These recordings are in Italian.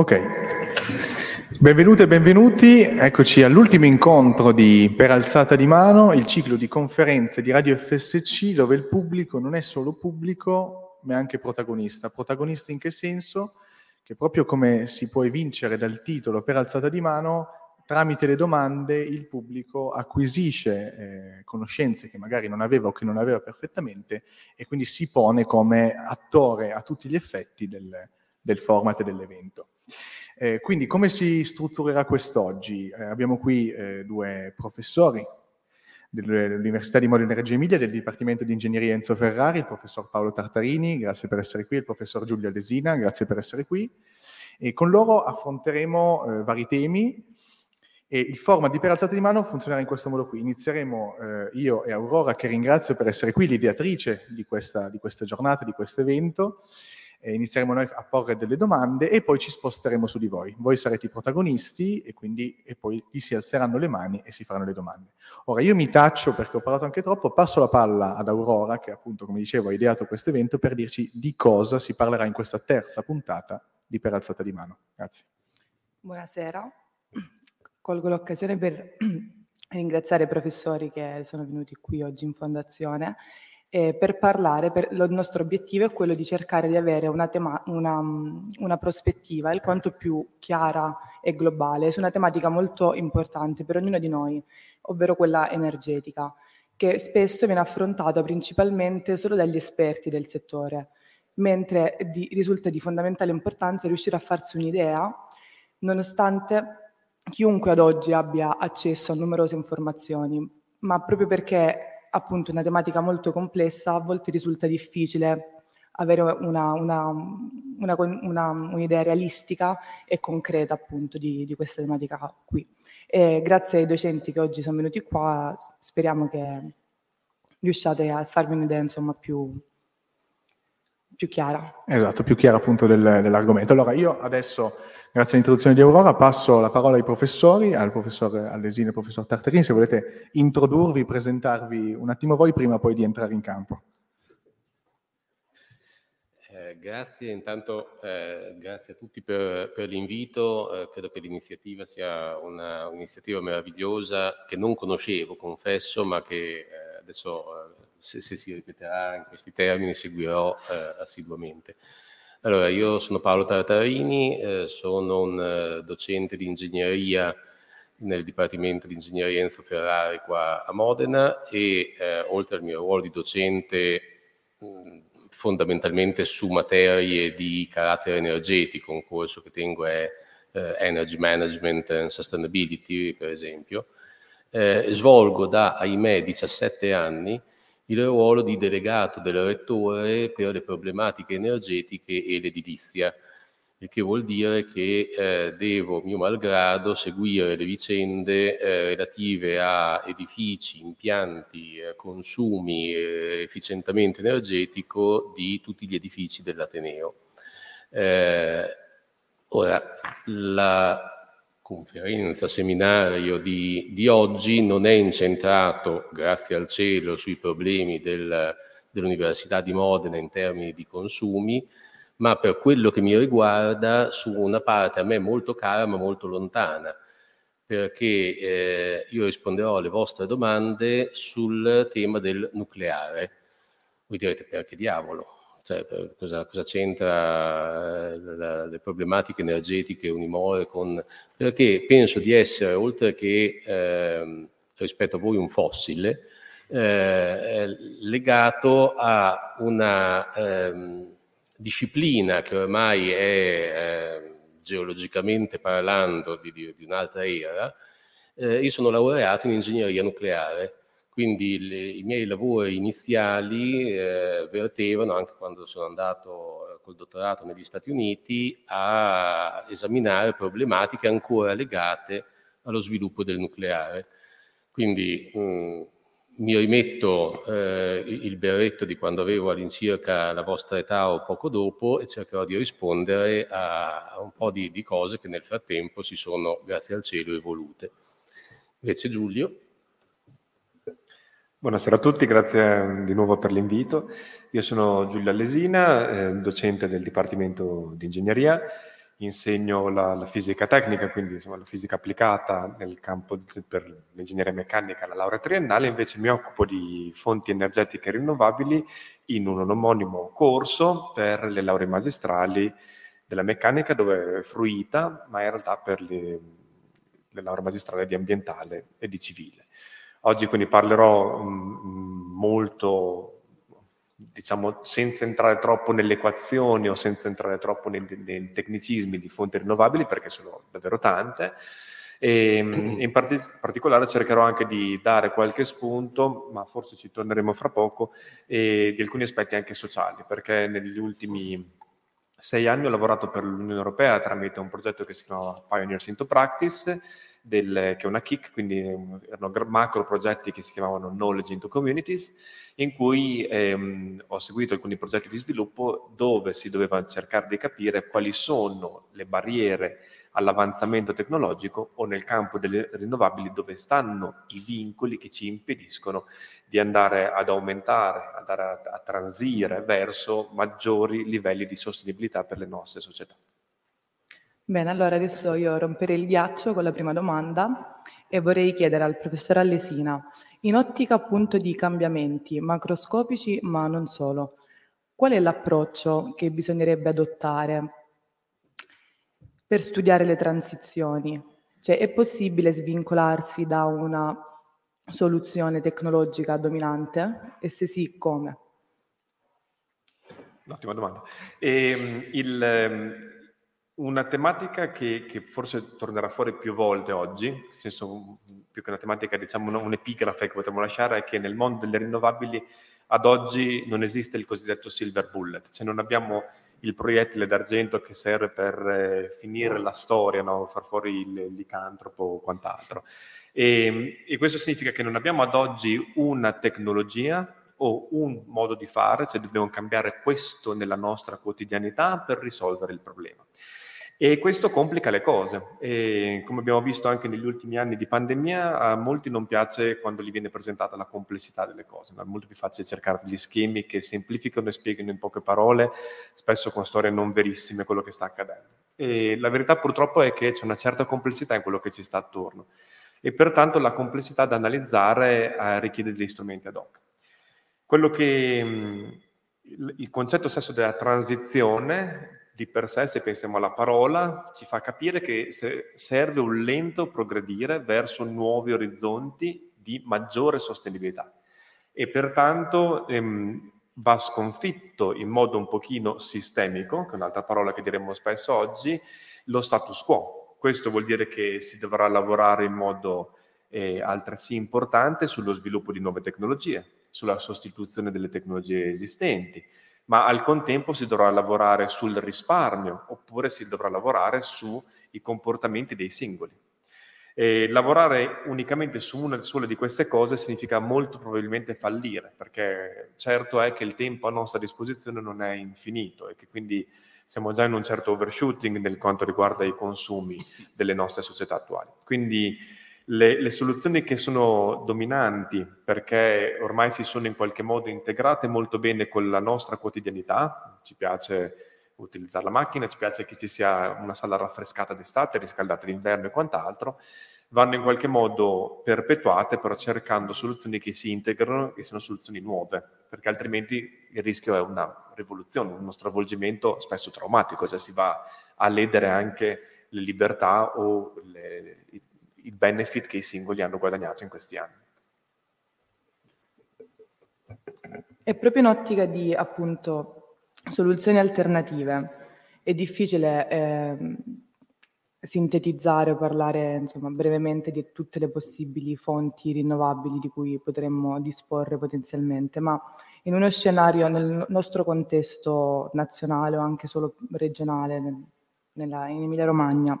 Ok, benvenute e benvenuti, eccoci all'ultimo incontro di Per alzata di mano, il ciclo di conferenze di Radio FSC dove il pubblico non è solo pubblico ma è anche protagonista. Protagonista in che senso? Che proprio come si può evincere dal titolo Per alzata di mano, tramite le domande il pubblico acquisisce eh, conoscenze che magari non aveva o che non aveva perfettamente e quindi si pone come attore a tutti gli effetti del, del format dell'evento. Eh, quindi come si strutturerà quest'oggi? Eh, abbiamo qui eh, due professori dell'Università di Modena Reggio Emilia del Dipartimento di Ingegneria Enzo Ferrari, il professor Paolo Tartarini, grazie per essere qui, il professor Giulio Lesina, grazie per essere qui. E con loro affronteremo eh, vari temi, e il format di Per alzata di mano funzionerà in questo modo qui. Inizieremo eh, io e Aurora, che ringrazio per essere qui, l'ideatrice di questa, di questa giornata, di questo evento. E inizieremo noi a porre delle domande e poi ci sposteremo su di voi. Voi sarete i protagonisti e quindi e poi gli si alzeranno le mani e si faranno le domande. Ora io mi taccio perché ho parlato anche troppo, passo la palla ad Aurora che appunto come dicevo ha ideato questo evento per dirci di cosa si parlerà in questa terza puntata di Per alzata di mano. Grazie. Buonasera, colgo l'occasione per ringraziare i professori che sono venuti qui oggi in fondazione eh, per parlare, per, il nostro obiettivo è quello di cercare di avere una, tema, una, una prospettiva il quanto più chiara e globale su una tematica molto importante per ognuno di noi, ovvero quella energetica, che spesso viene affrontata principalmente solo dagli esperti del settore, mentre di, risulta di fondamentale importanza riuscire a farsi un'idea, nonostante chiunque ad oggi abbia accesso a numerose informazioni, ma proprio perché appunto una tematica molto complessa, a volte risulta difficile avere una, una, una, un'idea realistica e concreta appunto di, di questa tematica qui. E grazie ai docenti che oggi sono venuti qua, speriamo che riusciate a farvi un'idea insomma più, più chiara. Esatto, più chiara appunto del, dell'argomento. Allora io adesso Grazie all'introduzione di Aurora passo la parola ai professori, al professor Allesini e al professor Tartarini, se volete introdurvi, presentarvi un attimo voi prima poi di entrare in campo. Eh, grazie, intanto eh, grazie a tutti per, per l'invito, eh, credo che l'iniziativa sia una, un'iniziativa meravigliosa che non conoscevo, confesso, ma che eh, adesso eh, se, se, si ripeterà in questi termini seguirò assiduamente. Allora, io sono Paolo Tartarini, eh, sono un eh, docente di ingegneria nel Dipartimento di Ingegneria Enzo Ferrari qua a Modena e eh, oltre al mio ruolo di docente mh, fondamentalmente su materie di carattere energetico, un corso che tengo è eh, Energy Management and Sustainability, per esempio, eh, svolgo da, ahimè, 17 anni il ruolo di delegato del rettore per le problematiche energetiche e l'edilizia, il che vuol dire che eh, devo, mio malgrado, seguire le vicende eh, relative a edifici, impianti, eh, consumi, efficientamento energetico di tutti gli edifici dell'Ateneo. Eh, ora, la conferenza, seminario di, di, oggi non è incentrato, grazie al cielo, sui problemi del, dell'Università di Modena in termini di consumi, ma per quello che mi riguarda su una parte a me molto cara ma molto lontana, perché eh, io risponderò alle vostre domande sul tema del nucleare. Voi direte perché diavolo? Cioè, cosa, cosa, c'entra eh, le problematiche energetiche Unimore con... Perché penso di essere, oltre che eh, rispetto a voi un fossile, eh, legato a una ehm, disciplina che ormai è eh, geologicamente parlando di, di, di un'altra era. Eh, io sono laureato in ingegneria nucleare quindi le, i miei lavori iniziali eh, vertevano, anche quando sono andato eh, col dottorato negli Stati Uniti, a esaminare problematiche ancora legate allo sviluppo del nucleare. Quindi mh, mm, mi rimetto eh, il berretto di quando avevo all'incirca la vostra età o poco dopo e cercherò di rispondere a, a un po' di, di cose che nel frattempo si sono, grazie al cielo, evolute. Invece Giulio. Buonasera a tutti, grazie di nuovo per l'invito. Io sono Giulio Allesina, eh, docente del Dipartimento di Ingegneria. insegno la, la, fisica tecnica, quindi insomma, la fisica applicata nel campo di, per l'ingegneria meccanica, la laurea triennale, invece mi occupo di fonti energetiche rinnovabili in un omonimo corso per le lauree magistrali della meccanica dove è fruita, ma in realtà per le, le lauree magistrali di ambientale e di civile. Oggi quindi parlerò mh, molto diciamo, senza entrare troppo nelle equazioni o senza entrare troppo nei, nei tecnicismi di fonti rinnovabili, perché sono davvero tante. E in part- particolare cercherò anche di dare qualche spunto, ma forse ci torneremo fra poco, di alcuni aspetti anche sociali, perché negli ultimi sei anni ho lavorato per l'Unione Europea tramite un progetto che si chiama Pioneers into Practice, del, che è una kick, quindi erano macro progetti che si chiamavano Knowledge into Communities, in cui ehm, ho seguito alcuni progetti di sviluppo dove si doveva cercare di capire quali sono le barriere all'avanzamento tecnologico o nel campo delle rinnovabili dove stanno i vincoli che ci impediscono di andare ad aumentare, andare a, a transire verso maggiori livelli di sostenibilità per le nostre società. Bene, allora adesso io romperei il ghiaccio con la prima domanda e vorrei chiedere al professor Allesina, in ottica appunto di cambiamenti macroscopici ma non solo, qual è l'approccio che bisognerebbe adottare per studiare le transizioni? Cioè è possibile svincolarsi da una soluzione tecnologica dominante? E se sì, come? Ottima domanda. E, ehm, il, ehm, una tematica che, che, forse tornerà fuori più volte oggi, nel senso più che una tematica, diciamo un'epigrafe che potremmo lasciare, è che nel mondo delle rinnovabili ad oggi non esiste il cosiddetto silver bullet, cioè non abbiamo il proiettile d'argento che serve per eh, finire la storia, no? far fuori il licantropo o quant'altro. E, e questo significa che non abbiamo ad oggi una tecnologia o un modo di fare, cioè dobbiamo cambiare questo nella nostra quotidianità per risolvere il problema. E questo complica le cose. E come abbiamo visto anche negli ultimi anni di pandemia, a molti non piace quando gli viene presentata la complessità delle cose. È molto più facile cercare degli schemi che semplificano e spiegano in poche parole, spesso con storie non verissime, quello che sta accadendo. E la verità purtroppo è che c'è una certa complessità in quello che ci sta attorno e pertanto la complessità da analizzare eh, richiede degli strumenti ad hoc. Quello che il concetto stesso della transizione di per sé, se pensiamo alla parola, ci fa capire che serve un lento progredire verso nuovi orizzonti di maggiore sostenibilità e pertanto ehm, va sconfitto in modo un pochino sistemico, che è un'altra parola che diremo spesso oggi, lo status quo. Questo vuol dire che si dovrà lavorare in modo eh, altresì importante sullo sviluppo di nuove tecnologie, sulla sostituzione delle tecnologie esistenti, ma al contempo si dovrà lavorare sul risparmio oppure si dovrà lavorare sui comportamenti dei singoli. E lavorare unicamente su una sola di queste cose significa molto probabilmente fallire, perché certo è che il tempo a nostra disposizione non è infinito e che quindi siamo già in un certo overshooting nel quanto riguarda i consumi delle nostre società attuali. Quindi le, le, soluzioni che sono dominanti perché ormai si sono in qualche modo integrate molto bene con la nostra quotidianità, ci piace utilizzare la macchina, ci piace che ci sia una sala raffrescata d'estate, riscaldata d'inverno e quant'altro, vanno in qualche modo perpetuate però cercando soluzioni che si integrano e siano soluzioni nuove, perché altrimenti il rischio è una rivoluzione, uno stravolgimento spesso traumatico, cioè si va a ledere anche le libertà o le, il benefit che i singoli hanno guadagnato in questi anni. È proprio in ottica di appunto soluzioni alternative. È difficile eh, sintetizzare o parlare insomma, brevemente di tutte le possibili fonti rinnovabili di cui potremmo disporre potenzialmente, ma in uno scenario nel nostro contesto nazionale o anche solo regionale, nel, nella, in Emilia Romagna,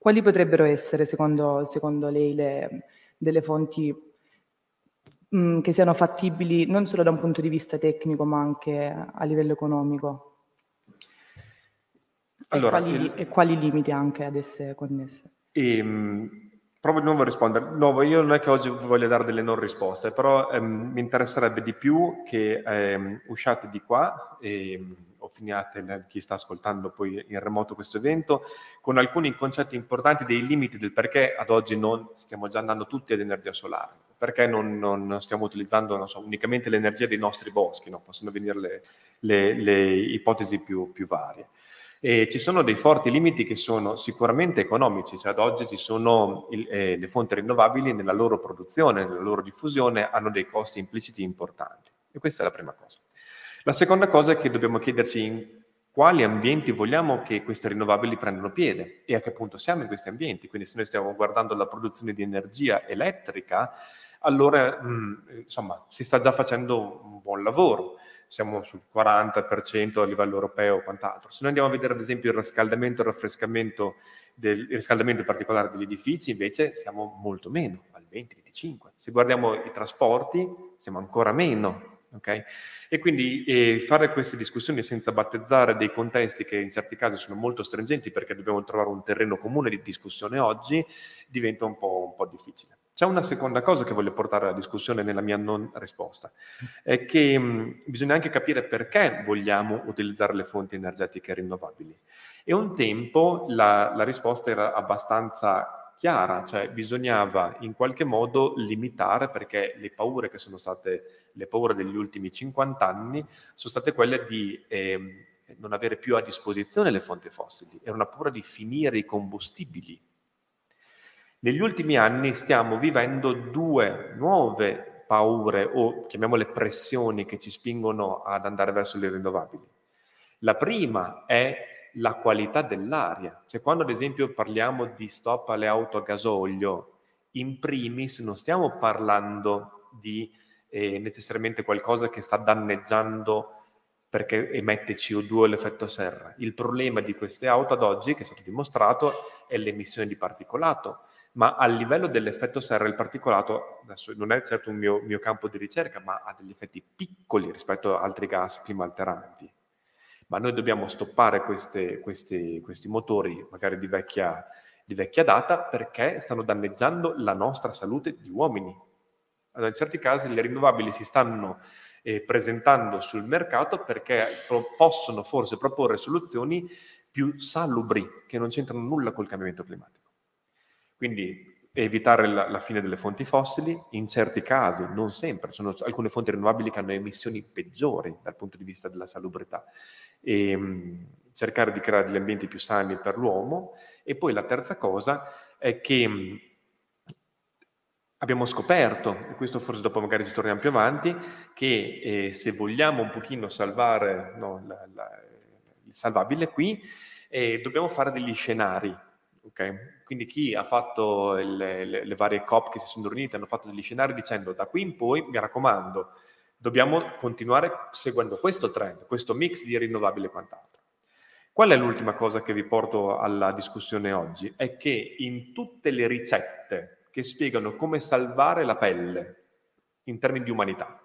quali potrebbero essere, secondo, secondo lei, le, delle fonti mh, mm, che siano fattibili non solo da un punto di vista tecnico, ma anche a livello economico? Allora, e, quali, il... e, quali, limiti anche ad esse connesse? Ehm, provo di nuovo a rispondere. No, io non è che oggi voglio dare delle non risposte, però ehm, mi interesserebbe di più che ehm, usciate di qua e finite chi sta ascoltando poi in remoto questo evento, con alcuni concetti importanti dei limiti del perché ad oggi non stiamo già andando tutti ad energia solare, perché non, non stiamo utilizzando so, unicamente l'energia dei nostri boschi, no? possono venire le, le, le ipotesi più, più varie. E ci sono dei forti limiti che sono sicuramente economici, cioè ad oggi ci sono il, eh, le fonti rinnovabili nella loro produzione, nella loro diffusione, hanno dei costi impliciti importanti. E questa è la prima cosa. La seconda cosa è che dobbiamo chiederci in quali ambienti vogliamo che queste rinnovabili prendano piede e a che punto siamo in questi ambienti. Quindi se noi stiamo guardando la produzione di energia elettrica, allora mh, mm, insomma si sta già facendo un buon lavoro siamo sul 40% a livello europeo o quant'altro. Se noi andiamo a vedere ad esempio il riscaldamento e il raffrescamento, del, il riscaldamento in particolare degli edifici, invece siamo molto meno, al 20-25. Se guardiamo i trasporti, siamo ancora meno. Okay? E quindi eh, fare queste discussioni senza battezzare dei contesti che in certi casi sono molto stringenti perché dobbiamo trovare un terreno comune di discussione oggi diventa un po', un po difficile. C'è una seconda cosa che voglio portare alla discussione nella mia non risposta, è che mh, bisogna anche capire perché vogliamo utilizzare le fonti energetiche rinnovabili. E un tempo la, la risposta era abbastanza chiara, cioè bisognava in qualche modo limitare perché le paure che sono state le paure degli ultimi 50 anni sono state quelle di eh, non avere più a disposizione le fonti fossili, era una paura di finire i combustibili. Negli ultimi anni stiamo vivendo due nuove paure o chiamiamole pressioni che ci spingono ad andare verso le rinnovabili. La prima è la qualità dell'aria, cioè quando ad esempio parliamo di stop alle auto a gasolio, in primis non stiamo parlando di eh, necessariamente qualcosa che sta danneggiando perché emette CO2 o l'effetto serra. Il problema di queste auto ad oggi, che è stato dimostrato, è l'emissione di particolato ma a livello dell'effetto serra il particolato, adesso non è certo un mio, mio campo di ricerca, ma ha degli effetti piccoli rispetto ad altri gas climalteranti. Ma noi dobbiamo stoppare queste, questi, questi motori, magari di vecchia, di vecchia data, perché stanno danneggiando la nostra salute di uomini. Allora, in certi casi le rinnovabili si stanno eh, presentando sul mercato perché pro- possono forse proporre soluzioni più salubri, che non c'entrano nulla col cambiamento climatico. Quindi evitare la, la, fine delle fonti fossili, in certi casi, non sempre, sono alcune fonti rinnovabili che hanno emissioni peggiori dal punto di vista della salubrità, e mh, mm, cercare di creare degli ambienti più sani per l'uomo. E poi la terza cosa è che mh, abbiamo scoperto, e questo forse dopo magari ci torniamo più avanti, che eh, se vogliamo un pochino salvare no, la, la, il salvabile qui, eh, dobbiamo fare degli scenari Okay? Quindi chi ha fatto le, le, le, varie COP che si sono riunite hanno fatto degli scenari dicendo da qui in poi, mi raccomando, dobbiamo continuare seguendo questo trend, questo mix di rinnovabile e quant'altro. Qual è l'ultima cosa che vi porto alla discussione oggi? È che in tutte le ricette che spiegano come salvare la pelle in termini di umanità,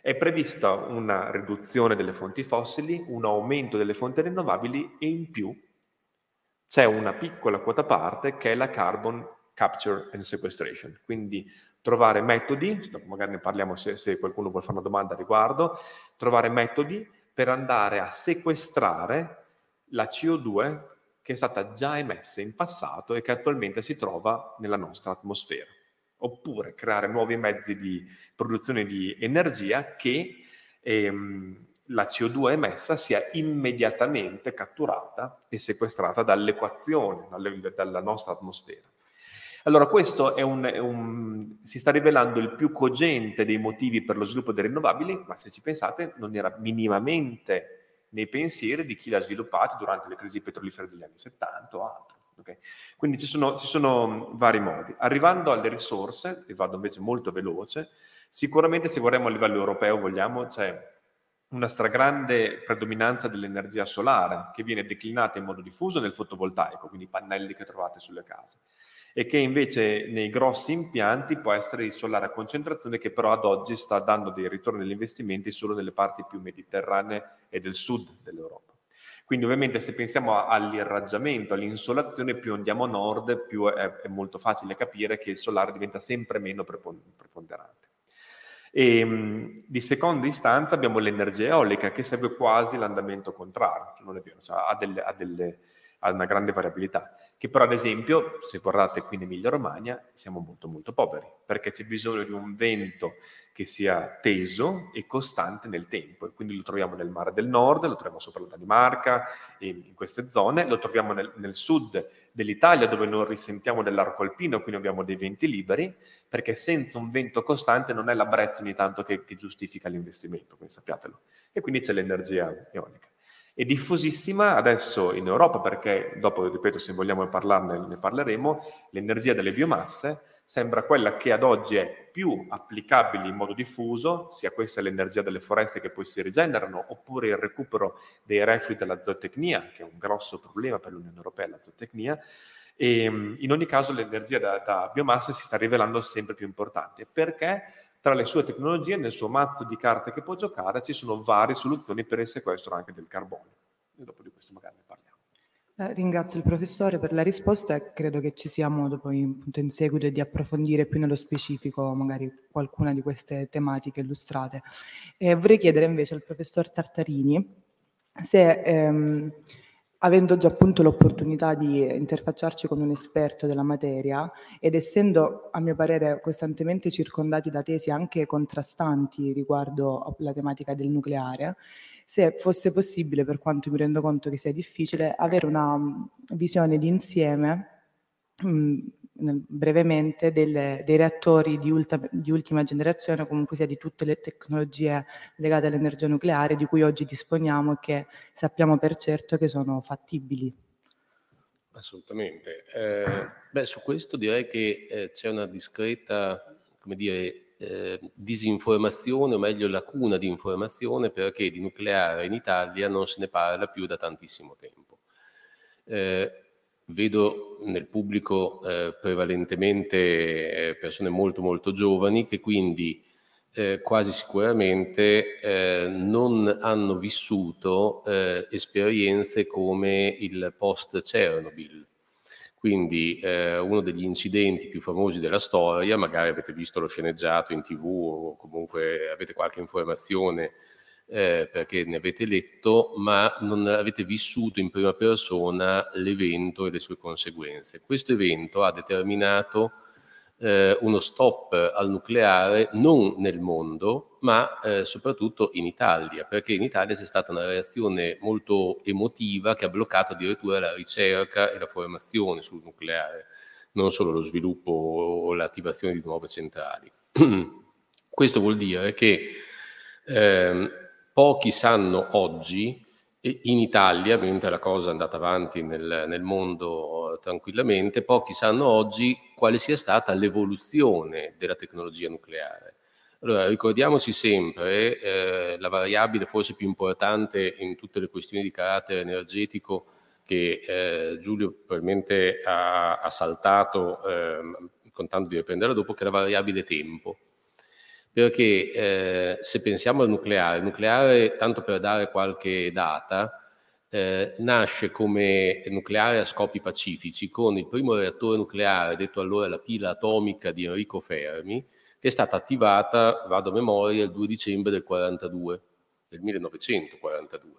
è prevista una riduzione delle fonti fossili, un aumento delle fonti rinnovabili e in più c'è una piccola quota parte che è la carbon capture and sequestration, quindi trovare metodi, magari ne parliamo se, se qualcuno vuole fare una domanda a riguardo, trovare metodi per andare a sequestrare la CO2 che è stata già emessa in passato e che attualmente si trova nella nostra atmosfera. Oppure creare nuovi mezzi di produzione di energia che ehm, la CO2 emessa sia immediatamente catturata e sequestrata dall'equazione, dalla nostra atmosfera. Allora questo è un, è un, si sta rivelando il più cogente dei motivi per lo sviluppo delle rinnovabili, ma se ci pensate non era minimamente nei pensieri di chi l'ha sviluppato durante le crisi petrolifere degli anni 70 o altro. Okay? Quindi ci sono, ci sono vari modi. Arrivando alle risorse, e vado invece molto veloce, sicuramente se guardiamo a livello europeo, vogliamo, c'è una stragrande predominanza dell'energia solare che viene declinata in modo diffuso nel fotovoltaico, quindi i pannelli che trovate sulle case, e che invece nei grossi impianti può essere il solare a concentrazione che però ad oggi sta dando dei ritorni degli investimenti solo nelle parti più mediterranee e del sud dell'Europa. Quindi ovviamente se pensiamo all'irraggiamento, all'insolazione, più andiamo a nord, più è, è molto facile capire che il solare diventa sempre meno preponderante. E mh, di seconda istanza abbiamo l'energia eolica che segue quasi l'andamento contrario, cioè non è vero, cioè ha, delle, ha, delle, ha una grande variabilità che però ad esempio, se guardate qui in Emilia Romagna, siamo molto molto poveri, perché c'è bisogno di un vento che sia teso e costante nel tempo, e quindi lo troviamo nel mare del nord, lo troviamo sopra la Danimarca, in, in queste zone, lo troviamo nel, nel, sud dell'Italia dove non risentiamo dell'arco alpino, quindi abbiamo dei venti liberi, perché senza un vento costante non è la brezza ogni tanto che, che giustifica l'investimento, quindi sappiatelo. E quindi c'è l'energia eolica. È diffusissima adesso in Europa perché, dopo, ripeto, se vogliamo parlarne ne parleremo, l'energia delle biomasse sembra quella che ad oggi è più applicabile in modo diffuso, sia questa l'energia delle foreste che poi si rigenerano, oppure il recupero dei reflui della zootecnia, che è un grosso problema per l'Unione Europea, la zootecnia, e in ogni caso l'energia da, da biomassa si sta rivelando sempre più importante. Perché? Tra le sue tecnologie, nel suo mazzo di carte che può giocare, ci sono varie soluzioni per il sequestro anche del carbonio. E dopo di questo magari ne parliamo. Eh, ringrazio il professore per la risposta e credo che ci sia modo poi in seguito di approfondire più nello specifico magari qualcuna di queste tematiche illustrate. E vorrei chiedere invece al professor Tartarini se ehm, avendo già appunto l'opportunità di interfacciarci con un esperto della materia ed essendo a mio parere costantemente circondati da tesi anche contrastanti riguardo la tematica del nucleare, se fosse possibile, per quanto mi rendo conto che sia difficile, avere una mm, visione d'insieme mh, mm, brevemente delle, dei reattori di, ulta, di, ultima generazione o comunque sia di tutte le tecnologie legate all'energia nucleare di cui oggi disponiamo e che sappiamo per certo che sono fattibili. Assolutamente. Eh, beh, su questo direi che eh, c'è una discreta, come dire, eh, disinformazione, o meglio lacuna di informazione, perché di nucleare in Italia non se ne parla più da tantissimo tempo. Eh, vedo nel pubblico eh, prevalentemente eh, persone molto molto giovani che quindi eh, quasi sicuramente eh, non hanno vissuto eh, esperienze come il post Chernobyl. Quindi eh, uno degli incidenti più famosi della storia, magari avete visto lo sceneggiato in tv o comunque avete qualche informazione eh, perché ne avete letto, ma non avete vissuto in prima persona l'evento e le sue conseguenze. Questo evento ha determinato eh, uno stop al nucleare non nel mondo, ma eh, soprattutto in Italia, perché in Italia c'è stata una reazione molto emotiva che ha bloccato addirittura la ricerca e la formazione sul nucleare, non solo lo sviluppo o l'attivazione di nuove centrali. Questo vuol dire che eh, Pochi sanno oggi, in Italia, mentre la cosa è andata avanti nel, nel mondo tranquillamente, pochi sanno oggi quale sia stata l'evoluzione della tecnologia nucleare. Allora, ricordiamoci sempre eh, la variabile forse più importante in tutte le questioni di carattere energetico che eh, Giulio probabilmente ha, ha saltato eh, contando di riprenderla dopo, che è la variabile tempo perché eh, se pensiamo al nucleare, il nucleare, tanto per dare qualche data, eh, nasce come nucleare a scopi pacifici con il primo reattore nucleare, detto allora la pila atomica di Enrico Fermi, che è stata attivata, vado a memoria, il 2 dicembre del 42, del 1942.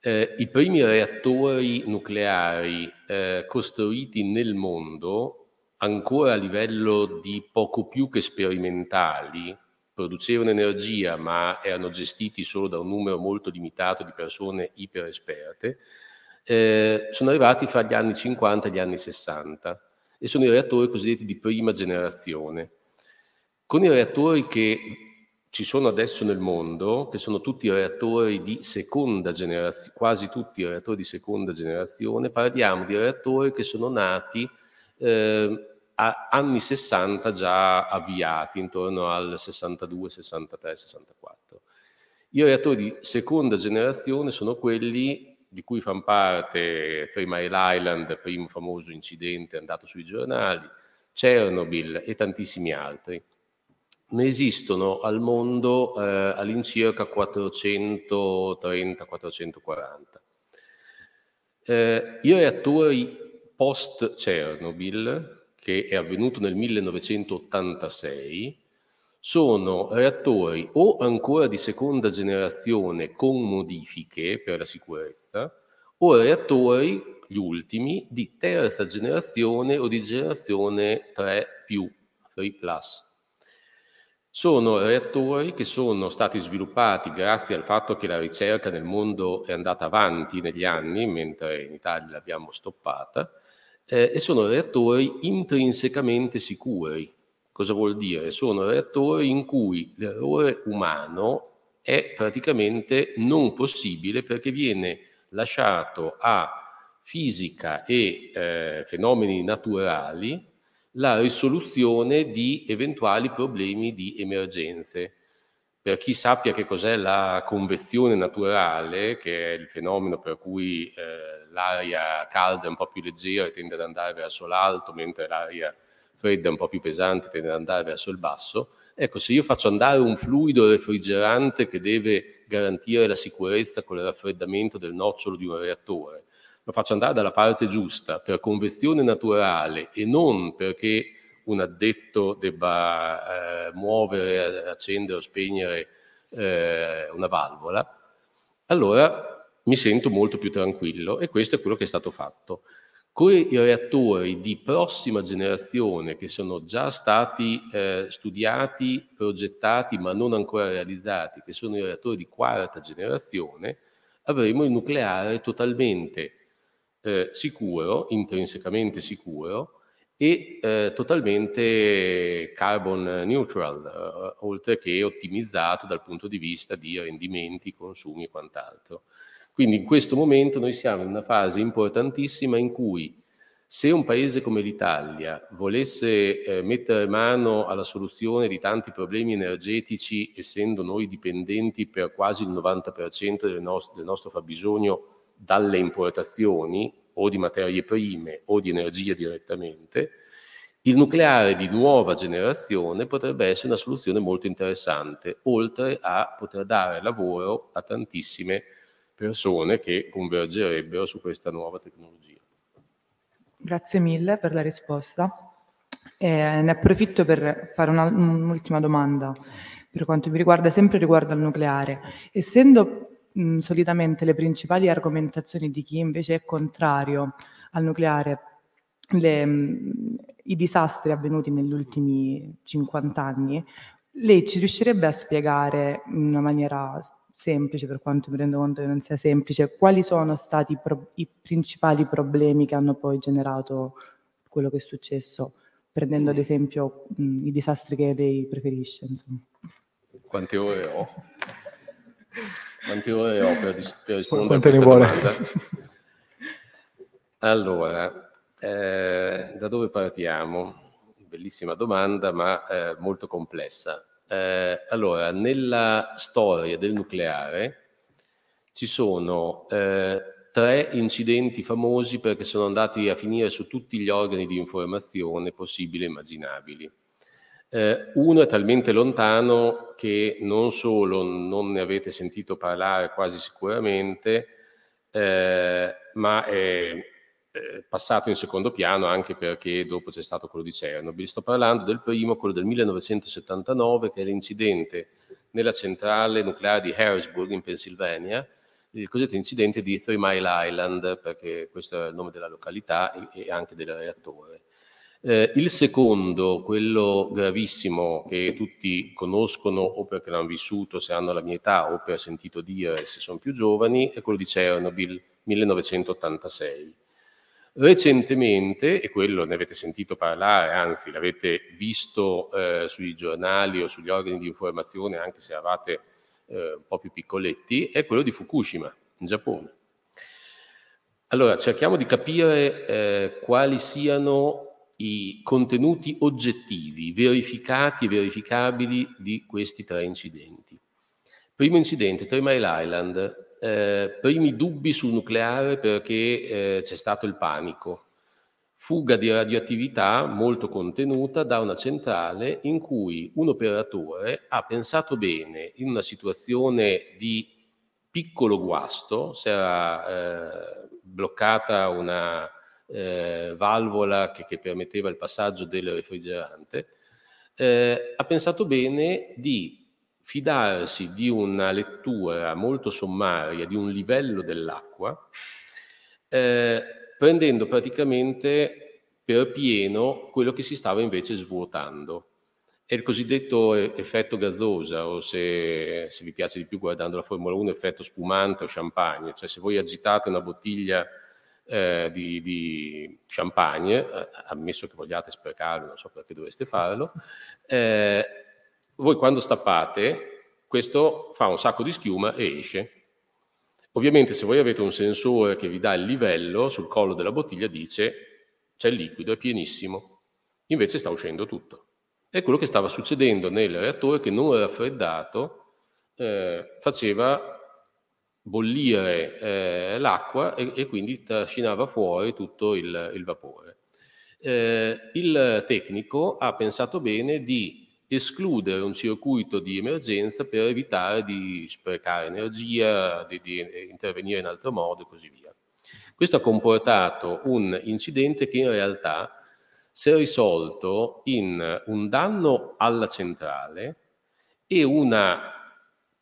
Eh, I primi reattori nucleari eh, costruiti nel mondo ancora a livello di poco più che sperimentali, producevano energia ma erano gestiti solo da un numero molto limitato di persone iperesperte, eh, sono arrivati fra gli anni 50 e gli anni 60 e sono i reattori cosiddetti di prima generazione. Con i reattori che ci sono adesso nel mondo, che sono tutti reattori di seconda generazione, quasi tutti reattori di seconda generazione, parliamo di reattori che sono nati eh, a anni 60 già avviati, intorno al 62, 63, 64. I reattori di seconda generazione sono quelli di cui fanno parte Three Mile Island, primo famoso incidente andato sui giornali, Chernobyl e tantissimi altri. Ne esistono al mondo eh, all'incirca 430-440. Eh, I reattori post Chernobyl, che è avvenuto nel 1986, sono reattori o ancora di seconda generazione con modifiche per la sicurezza o reattori, gli ultimi, di terza generazione o di generazione 3 più, 3 plus. Sono reattori che sono stati sviluppati grazie al fatto che la ricerca nel mondo è andata avanti negli anni, mentre in Italia l'abbiamo stoppata, eh, e sono reattori intrinsecamente sicuri, Cosa vuol dire? Sono reattori in cui l'errore umano è praticamente non possibile perché viene lasciato a fisica e eh, fenomeni naturali la risoluzione di eventuali problemi di emergenze. Per chi sappia che cos'è la convezione naturale, che è il fenomeno per cui eh, l'aria calda è un po' più leggera e tende ad andare verso l'alto, mentre l'aria fredda, un po' più pesante, tende ad andare verso il basso. Ecco, se io faccio andare un fluido refrigerante che deve garantire la sicurezza con il raffreddamento del nocciolo di un reattore, lo faccio andare dalla parte giusta per convezione naturale e non perché un addetto debba eh, muovere, accendere o spegnere eh, una valvola, allora mi sento molto più tranquillo e questo è quello che è stato fatto. Con i reattori di prossima generazione che sono già stati eh, studiati, progettati ma non ancora realizzati, che sono i reattori di quarta generazione, avremo il nucleare totalmente eh, sicuro, intrinsecamente sicuro e eh, totalmente carbon neutral, eh, oltre che ottimizzato dal punto di vista di rendimenti, consumi e quant'altro. Quindi in questo momento noi siamo in una fase importantissima in cui se un paese come l'Italia volesse eh, mettere mano alla soluzione di tanti problemi energetici, essendo noi dipendenti per quasi il 90% del, nost- del nostro fabbisogno dalle importazioni o di materie prime o di energia direttamente, il nucleare di nuova generazione potrebbe essere una soluzione molto interessante, oltre a poter dare lavoro a tantissime persone persone che convergerebbero su questa nuova tecnologia. Grazie mille per la risposta. Eh, ne approfitto per fare una, un'ultima domanda per quanto mi riguarda, sempre riguardo al nucleare. Essendo mh, solitamente le principali argomentazioni di chi invece è contrario al nucleare le, mh, i disastri avvenuti negli ultimi 50 anni, lei ci riuscirebbe a spiegare in una maniera semplice, per quanto mi rendo conto che non sia semplice, quali sono stati i, pro- i principali problemi che hanno poi generato quello che è successo, prendendo ad esempio mh, i disastri che lei preferisce. Insomma. Quante ore ho? Quante ore ho per, dis- per rispondere Quante a questa vuole? domanda? Allora, eh, da dove partiamo? Bellissima domanda, ma eh, molto complessa. Eh, allora, nella storia del nucleare ci sono eh, tre incidenti famosi perché sono andati a finire su tutti gli organi di informazione possibili e immaginabili. Eh, uno è talmente lontano che non solo non ne avete sentito parlare quasi sicuramente, eh, ma è eh, passato in secondo piano anche perché dopo c'è stato quello di Chernobyl. Sto parlando del primo, quello del 1979, che è l'incidente nella centrale nucleare di Harrisburg in Pennsylvania, il cosiddetto incidente di Three Mile Island, perché questo è il nome della località e anche del reattore. Eh, il secondo, quello gravissimo che tutti conoscono o perché l'hanno vissuto se hanno la mia età o per sentito dire se sono più giovani, è quello di Chernobyl 1986. Recentemente, e quello ne avete sentito parlare, anzi l'avete visto eh, sui giornali o sugli organi di informazione, anche se eravate eh, un po' più piccoletti, è quello di Fukushima, in Giappone. Allora, cerchiamo di capire eh, quali siano i contenuti oggettivi, verificati e verificabili di questi tre incidenti. Primo incidente, Three Mile Island, eh, primi dubbi sul nucleare perché eh, c'è stato il panico. Fuga di radioattività molto contenuta da una centrale in cui un operatore ha pensato bene in una situazione di piccolo guasto, si era eh, bloccata una eh, valvola che, che permetteva il passaggio del refrigerante, eh, ha pensato bene di fidarsi di una lettura molto sommaria di un livello dell'acqua, eh, prendendo praticamente per pieno quello che si stava invece svuotando. È il cosiddetto effetto gazzosa, o se, se vi piace di più guardando la Formula 1, effetto spumante o champagne, cioè se voi agitate una bottiglia eh, di, di, champagne, eh, ammesso che vogliate sprecarlo, non so perché dovreste farlo, eh, voi quando stappate, questo fa un sacco di schiuma e esce. Ovviamente se voi avete un sensore che vi dà il livello sul collo della bottiglia dice c'è il liquido, è pienissimo, invece sta uscendo tutto. È quello che stava succedendo nel reattore che non raffreddato eh, faceva bollire eh, l'acqua e, e, quindi trascinava fuori tutto il, il vapore. Eh, il tecnico ha pensato bene di escludere un circuito di emergenza per evitare di sprecare energia, di, di intervenire in altro modo e così via. Questo ha comportato un incidente che in realtà si è risolto in un danno alla centrale e una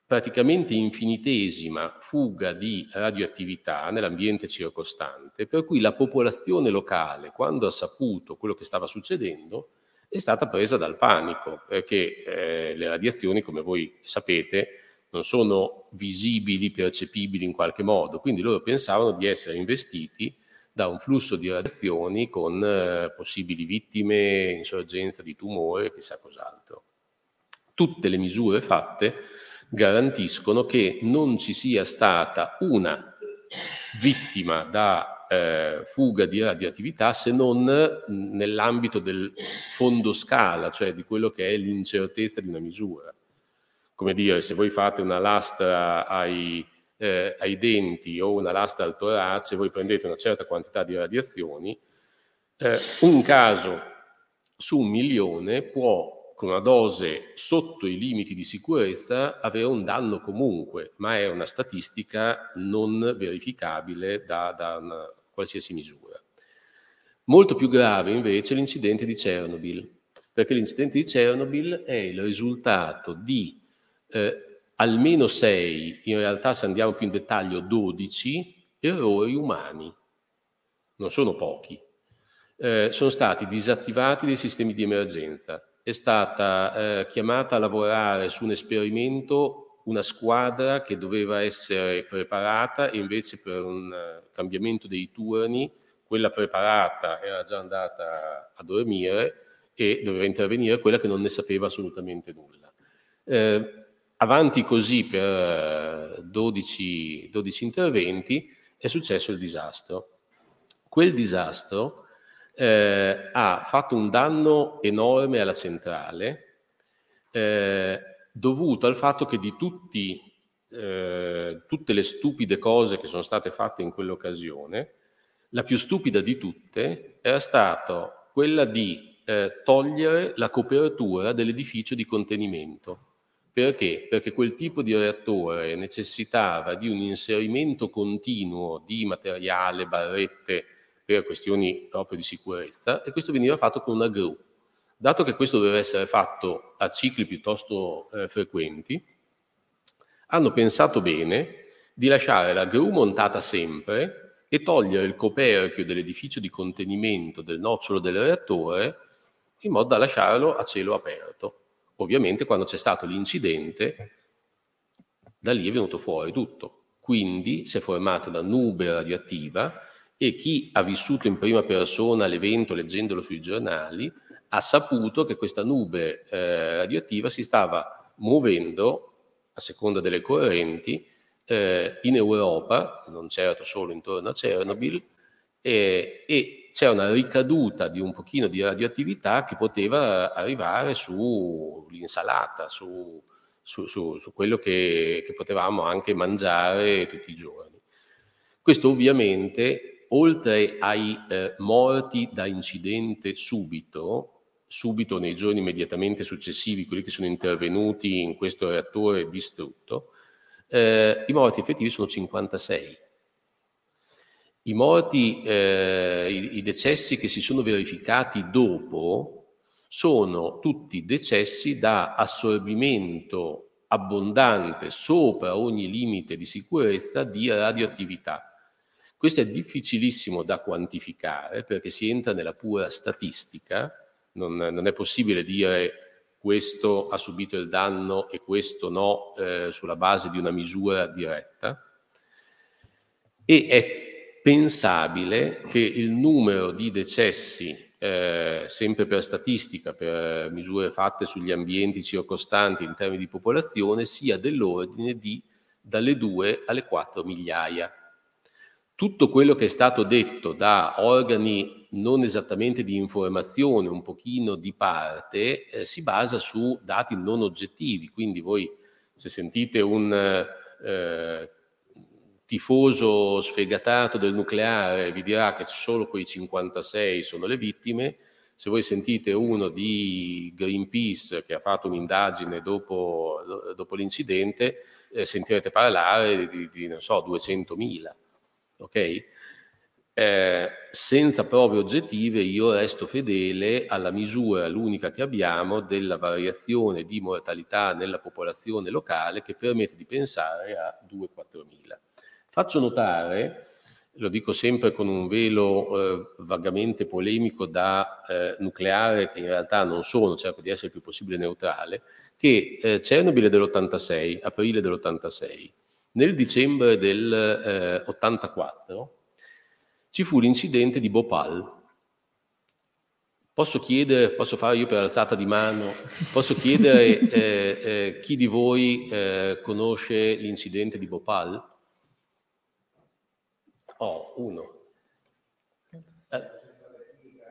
praticamente infinitesima fuga di radioattività nell'ambiente circostante, per cui la popolazione locale, quando ha saputo quello che stava succedendo, è stata presa dal panico, perché eh, le radiazioni, come voi sapete, non sono visibili, percepibili in qualche modo, quindi loro pensavano di essere investiti da un flusso di radiazioni con eh, possibili vittime, insorgenza di tumore chissà cos'altro. Tutte le misure fatte garantiscono che non ci sia stata una vittima da eh, fuga di radioattività se non nell'ambito del fondo scala, cioè di quello che è l'incertezza di una misura. Come dire, se voi fate una lastra ai eh, ai denti o una lastra al torace, voi prendete una certa quantità di radiazioni, eh, un caso su un milione può, con una dose sotto i limiti di sicurezza, avere un danno comunque, ma è una statistica non verificabile da, da qualsiasi misura. Molto più grave invece l'incidente di Chernobyl, perché l'incidente di Chernobyl è il risultato di eh, almeno 6, in realtà se andiamo più in dettaglio 12 errori umani. Non sono pochi. Eh, sono stati disattivati dei sistemi di emergenza. È stata eh, chiamata a lavorare su un esperimento una squadra che doveva essere preparata e invece per un uh, cambiamento dei turni quella preparata era già andata a dormire e doveva intervenire quella che non ne sapeva assolutamente nulla. Eh, Avanti così per 12, 12 interventi è successo il disastro. Quel disastro eh, ha fatto un danno enorme alla centrale eh, dovuto al fatto che di tutti, eh, tutte le stupide cose che sono state fatte in quell'occasione, la più stupida di tutte era stata quella di eh, togliere la copertura dell'edificio di contenimento perché? Perché quel tipo di reattore necessitava di un inserimento continuo di materiale, barrette per questioni proprio di sicurezza e questo veniva fatto con una gru. Dato che questo doveva essere fatto a cicli piuttosto eh, frequenti, hanno pensato bene di lasciare la gru montata sempre e togliere il coperchio dell'edificio di contenimento del nocciolo del reattore in modo da lasciarlo a cielo aperto. Ovviamente quando c'è stato l'incidente, da lì è venuto fuori tutto. Quindi si è formata una nube radioattiva e chi ha vissuto in prima persona l'evento leggendolo sui giornali ha saputo che questa nube eh, radioattiva si stava muovendo a seconda delle correnti eh, in Europa, non certo solo intorno a Chernobyl, eh, e c'è una ricaduta di un pochino di radioattività che poteva arrivare sull'insalata, su, su, su, su quello che, che, potevamo anche mangiare tutti i giorni. Questo ovviamente, oltre ai eh, morti da incidente subito, subito nei giorni immediatamente successivi, quelli che sono intervenuti in questo reattore distrutto, eh, i morti effettivi sono 56 i morti, eh, i, i decessi che si sono verificati dopo sono tutti decessi da assorbimento abbondante sopra ogni limite di sicurezza di radioattività. Questo è difficilissimo da quantificare perché si entra nella pura statistica, non, non è possibile dire questo ha subito il danno e questo no eh, sulla base di una misura diretta e è pensabile che il numero di decessi eh, sempre per statistica, per misure fatte sugli ambienti circostanti in termini di popolazione, sia dell'ordine di dalle 2 alle 4 migliaia. Tutto quello che è stato detto da organi non esattamente di informazione, un pochino di parte, eh, si basa su dati non oggettivi. Quindi voi se sentite un eh, tifoso sfegatato del nucleare vi dirà che solo quei 56 sono le vittime, se voi sentite uno di Greenpeace che ha fatto un'indagine dopo, dopo l'incidente, eh, sentirete parlare di, di, non so, 200.000. Ok? Eh, senza prove oggettive io resto fedele alla misura, l'unica che abbiamo, della variazione di mortalità nella popolazione locale che permette di pensare a 2-4 mila. Faccio notare, lo dico sempre con un velo eh, vagamente polemico da eh, nucleare, che in realtà non sono, cerco di essere il più possibile neutrale, che eh, Chernobyl è dell'86, aprile dell'86. Nel dicembre del 84 eh, ci fu l'incidente di Bhopal. Posso chiedere, posso fare io per alzata di mano, posso chiedere eh, eh, chi di voi conosce l'incidente di Bhopal? Oh, uno. Eh,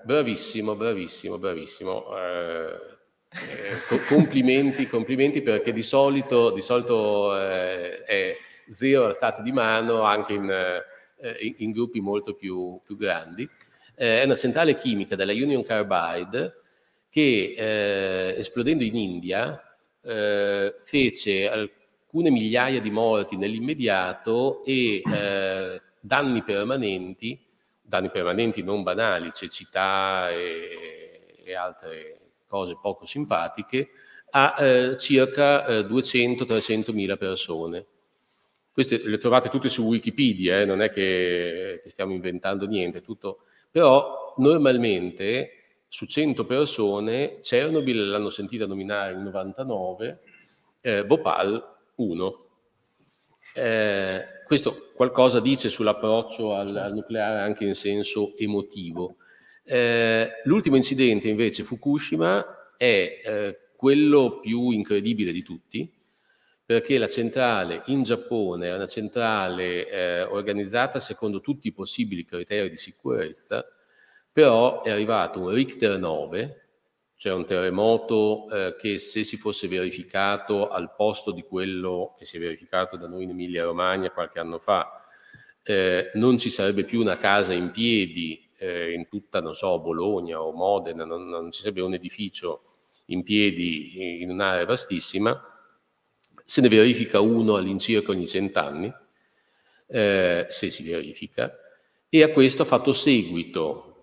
bravissimo, bravissimo, bravissimo. Eh, eh, complimenti, complimenti perché di solito, di solito eh, è zero alzate di mano anche in, eh, in, gruppi molto più, più grandi. Eh, è una centrale chimica della Union Carbide che esplodendo in India fece alcune migliaia di morti nell'immediato e danni permanenti, danni permanenti non banali, cecità e, e altre cose poco simpatiche, a eh, circa eh, 200-300 mila persone. Queste le trovate tutte su Wikipedia, eh, non è che, che, stiamo inventando niente, tutto. però normalmente su 100 persone Chernobyl l'hanno sentita nominare nel 99, eh, Bhopal 1. Eh, questo qualcosa dice sull'approccio al, al nucleare anche in senso emotivo. Eh, l'ultimo incidente invece, Fukushima, è eh, quello più incredibile di tutti, perché la centrale in Giappone è una centrale eh, organizzata secondo tutti i possibili criteri di sicurezza, però è arrivato un Richter 9, cioè un terremoto eh, che se si fosse verificato al posto di quello che si è verificato da noi in Emilia Romagna qualche anno fa, eh, non ci sarebbe più una casa in piedi eh, in tutta, non so, Bologna o Modena, non, non ci sarebbe un edificio in piedi in un'area vastissima, se ne verifica uno all'incirca ogni cent'anni, eh, se si verifica, e a questo ha fatto seguito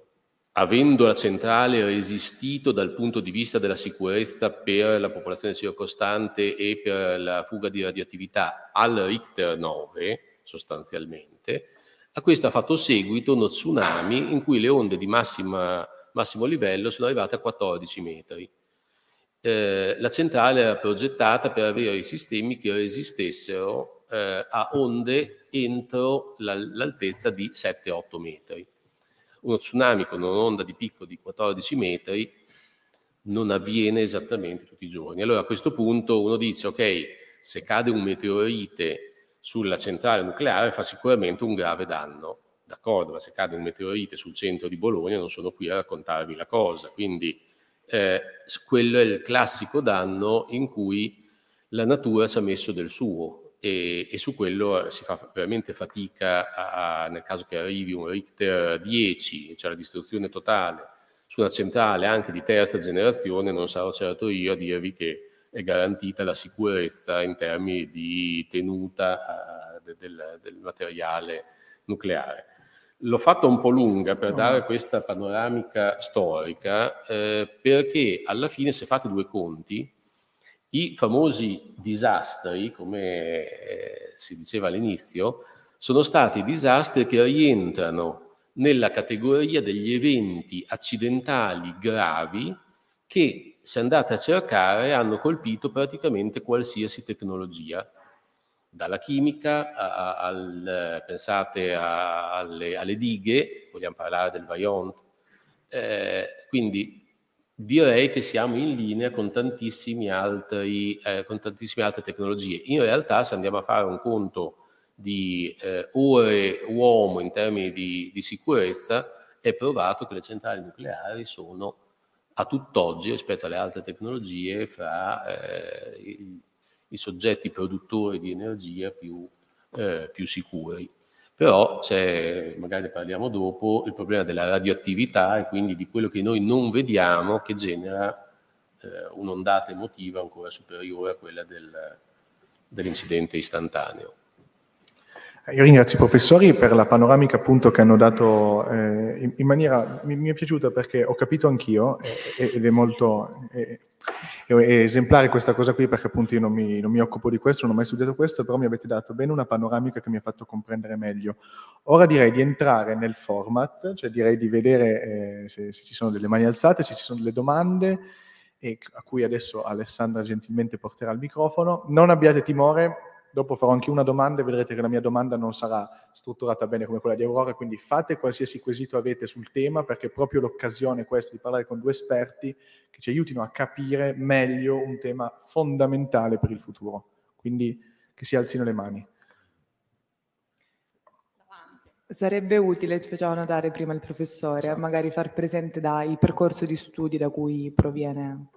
avendo la centrale resistito dal punto di vista della sicurezza per la popolazione circostante e per la fuga di radioattività al Richter 9, sostanzialmente, a questo ha fatto seguito uno tsunami in cui le onde di massima, massimo livello sono arrivate a 14 metri. Eh, la centrale era progettata per avere i sistemi che resistessero eh, a onde entro la, l'altezza di 7-8 metri uno tsunami con un'onda di picco di 14 metri non avviene esattamente tutti i giorni. Allora a questo punto uno dice, ok, se cade un meteorite sulla centrale nucleare fa sicuramente un grave danno. D'accordo, ma se cade un meteorite sul centro di Bologna non sono qui a raccontarvi la cosa. Quindi eh, quello è il classico danno in cui la natura ci ha messo del suo e, e, su quello si fa veramente fatica a, a, nel caso che arrivi un Richter 10, cioè la distruzione totale, su una centrale anche di terza generazione, non sarò certo io a dirvi che è garantita la sicurezza in termini di tenuta uh, del, del, materiale nucleare. L'ho fatta un po' lunga per dare questa panoramica storica, eh, perché alla fine, se fate due conti, i famosi disastri, come eh, si diceva all'inizio, sono stati disastri che rientrano nella categoria degli eventi accidentali gravi che, se andate a cercare, hanno colpito praticamente qualsiasi tecnologia dalla chimica a, al, pensate a, alle, alle, dighe, vogliamo parlare del Vaillant, eh, quindi direi che siamo in linea con, altri, eh, con, tantissime altre tecnologie. In realtà se andiamo a fare un conto di eh, ore uomo in termini di, di sicurezza, è provato che le centrali nucleari sono a tutt'oggi rispetto alle altre tecnologie fra eh, i soggetti produttori di energia più, eh, più sicuri. Però c'è, magari ne parliamo dopo, il problema della radioattività e quindi di quello che noi non vediamo che genera eh, un'ondata emotiva ancora superiore a quella del, dell'incidente istantaneo. Io ringrazio i professori per la panoramica appunto che hanno dato eh, in, in, maniera, mi, mi, è piaciuta perché ho capito anch'io eh, ed è molto eh, è, esemplare questa cosa qui perché appunto io non mi, non mi, occupo di questo, non ho mai studiato questo, però mi avete dato bene una panoramica che mi ha fatto comprendere meglio. Ora direi di entrare nel format, cioè direi di vedere eh, se, se ci sono delle mani alzate, se ci sono delle domande e a cui adesso Alessandra gentilmente porterà il microfono. Non abbiate timore, Dopo farò anche una domanda e vedrete che la mia domanda non sarà strutturata bene come quella di Aurora, quindi fate qualsiasi quesito avete sul tema perché è proprio l'occasione questa di parlare con due esperti che ci aiutino a capire meglio un tema fondamentale per il futuro. Quindi che si alzino le mani. Sarebbe utile, ci faceva notare prima il professore, magari far presente da, il percorso di studi da cui proviene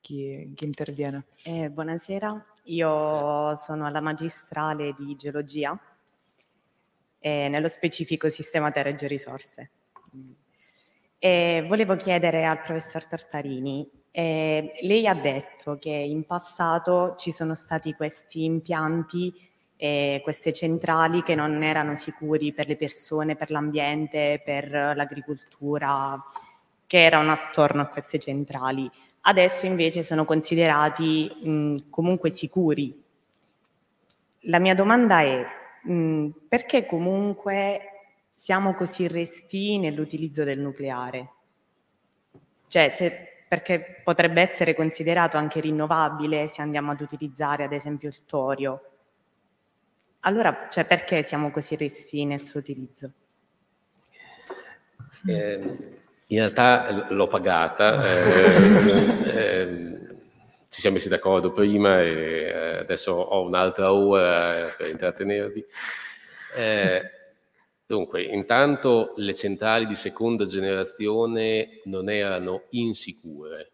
chi, chi interviene. Eh, buonasera, io sono alla magistrale di geologia, e nello specifico sistema terra e georisorse. E volevo chiedere al professor Tartarini, eh, lei ha detto che in passato ci sono stati questi impianti, eh, queste centrali che non erano sicuri per le persone, per l'ambiente, per l'agricoltura, che erano attorno a queste centrali adesso invece sono considerati mh, comunque sicuri. La mia domanda è mh, perché comunque siamo così resti nell'utilizzo del nucleare? Cioè, se, perché potrebbe essere considerato anche rinnovabile se andiamo ad utilizzare ad esempio il torio. Allora, cioè, perché siamo così resti nel suo utilizzo? Eh, in realtà l'ho pagata, eh, eh, ci siamo messi d'accordo prima e eh, adesso ho un'altra ora per intrattenervi. Eh, dunque, intanto le centrali di seconda generazione non erano insicure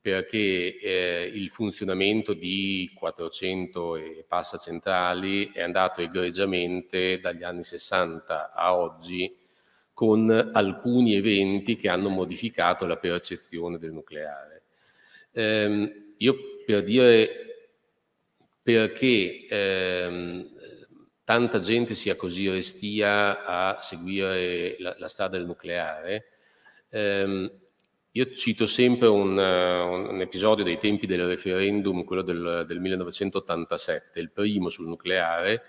perché eh, il funzionamento di 400 e passa centrali è andato egregiamente dagli anni 60 a oggi con alcuni eventi che hanno modificato la percezione del nucleare. Eh, io per dire perché ehm, tanta gente sia così restia a seguire la, la strada del nucleare, ehm, io cito sempre un, un, episodio dei tempi del referendum, quello del, del 1987, il primo sul nucleare,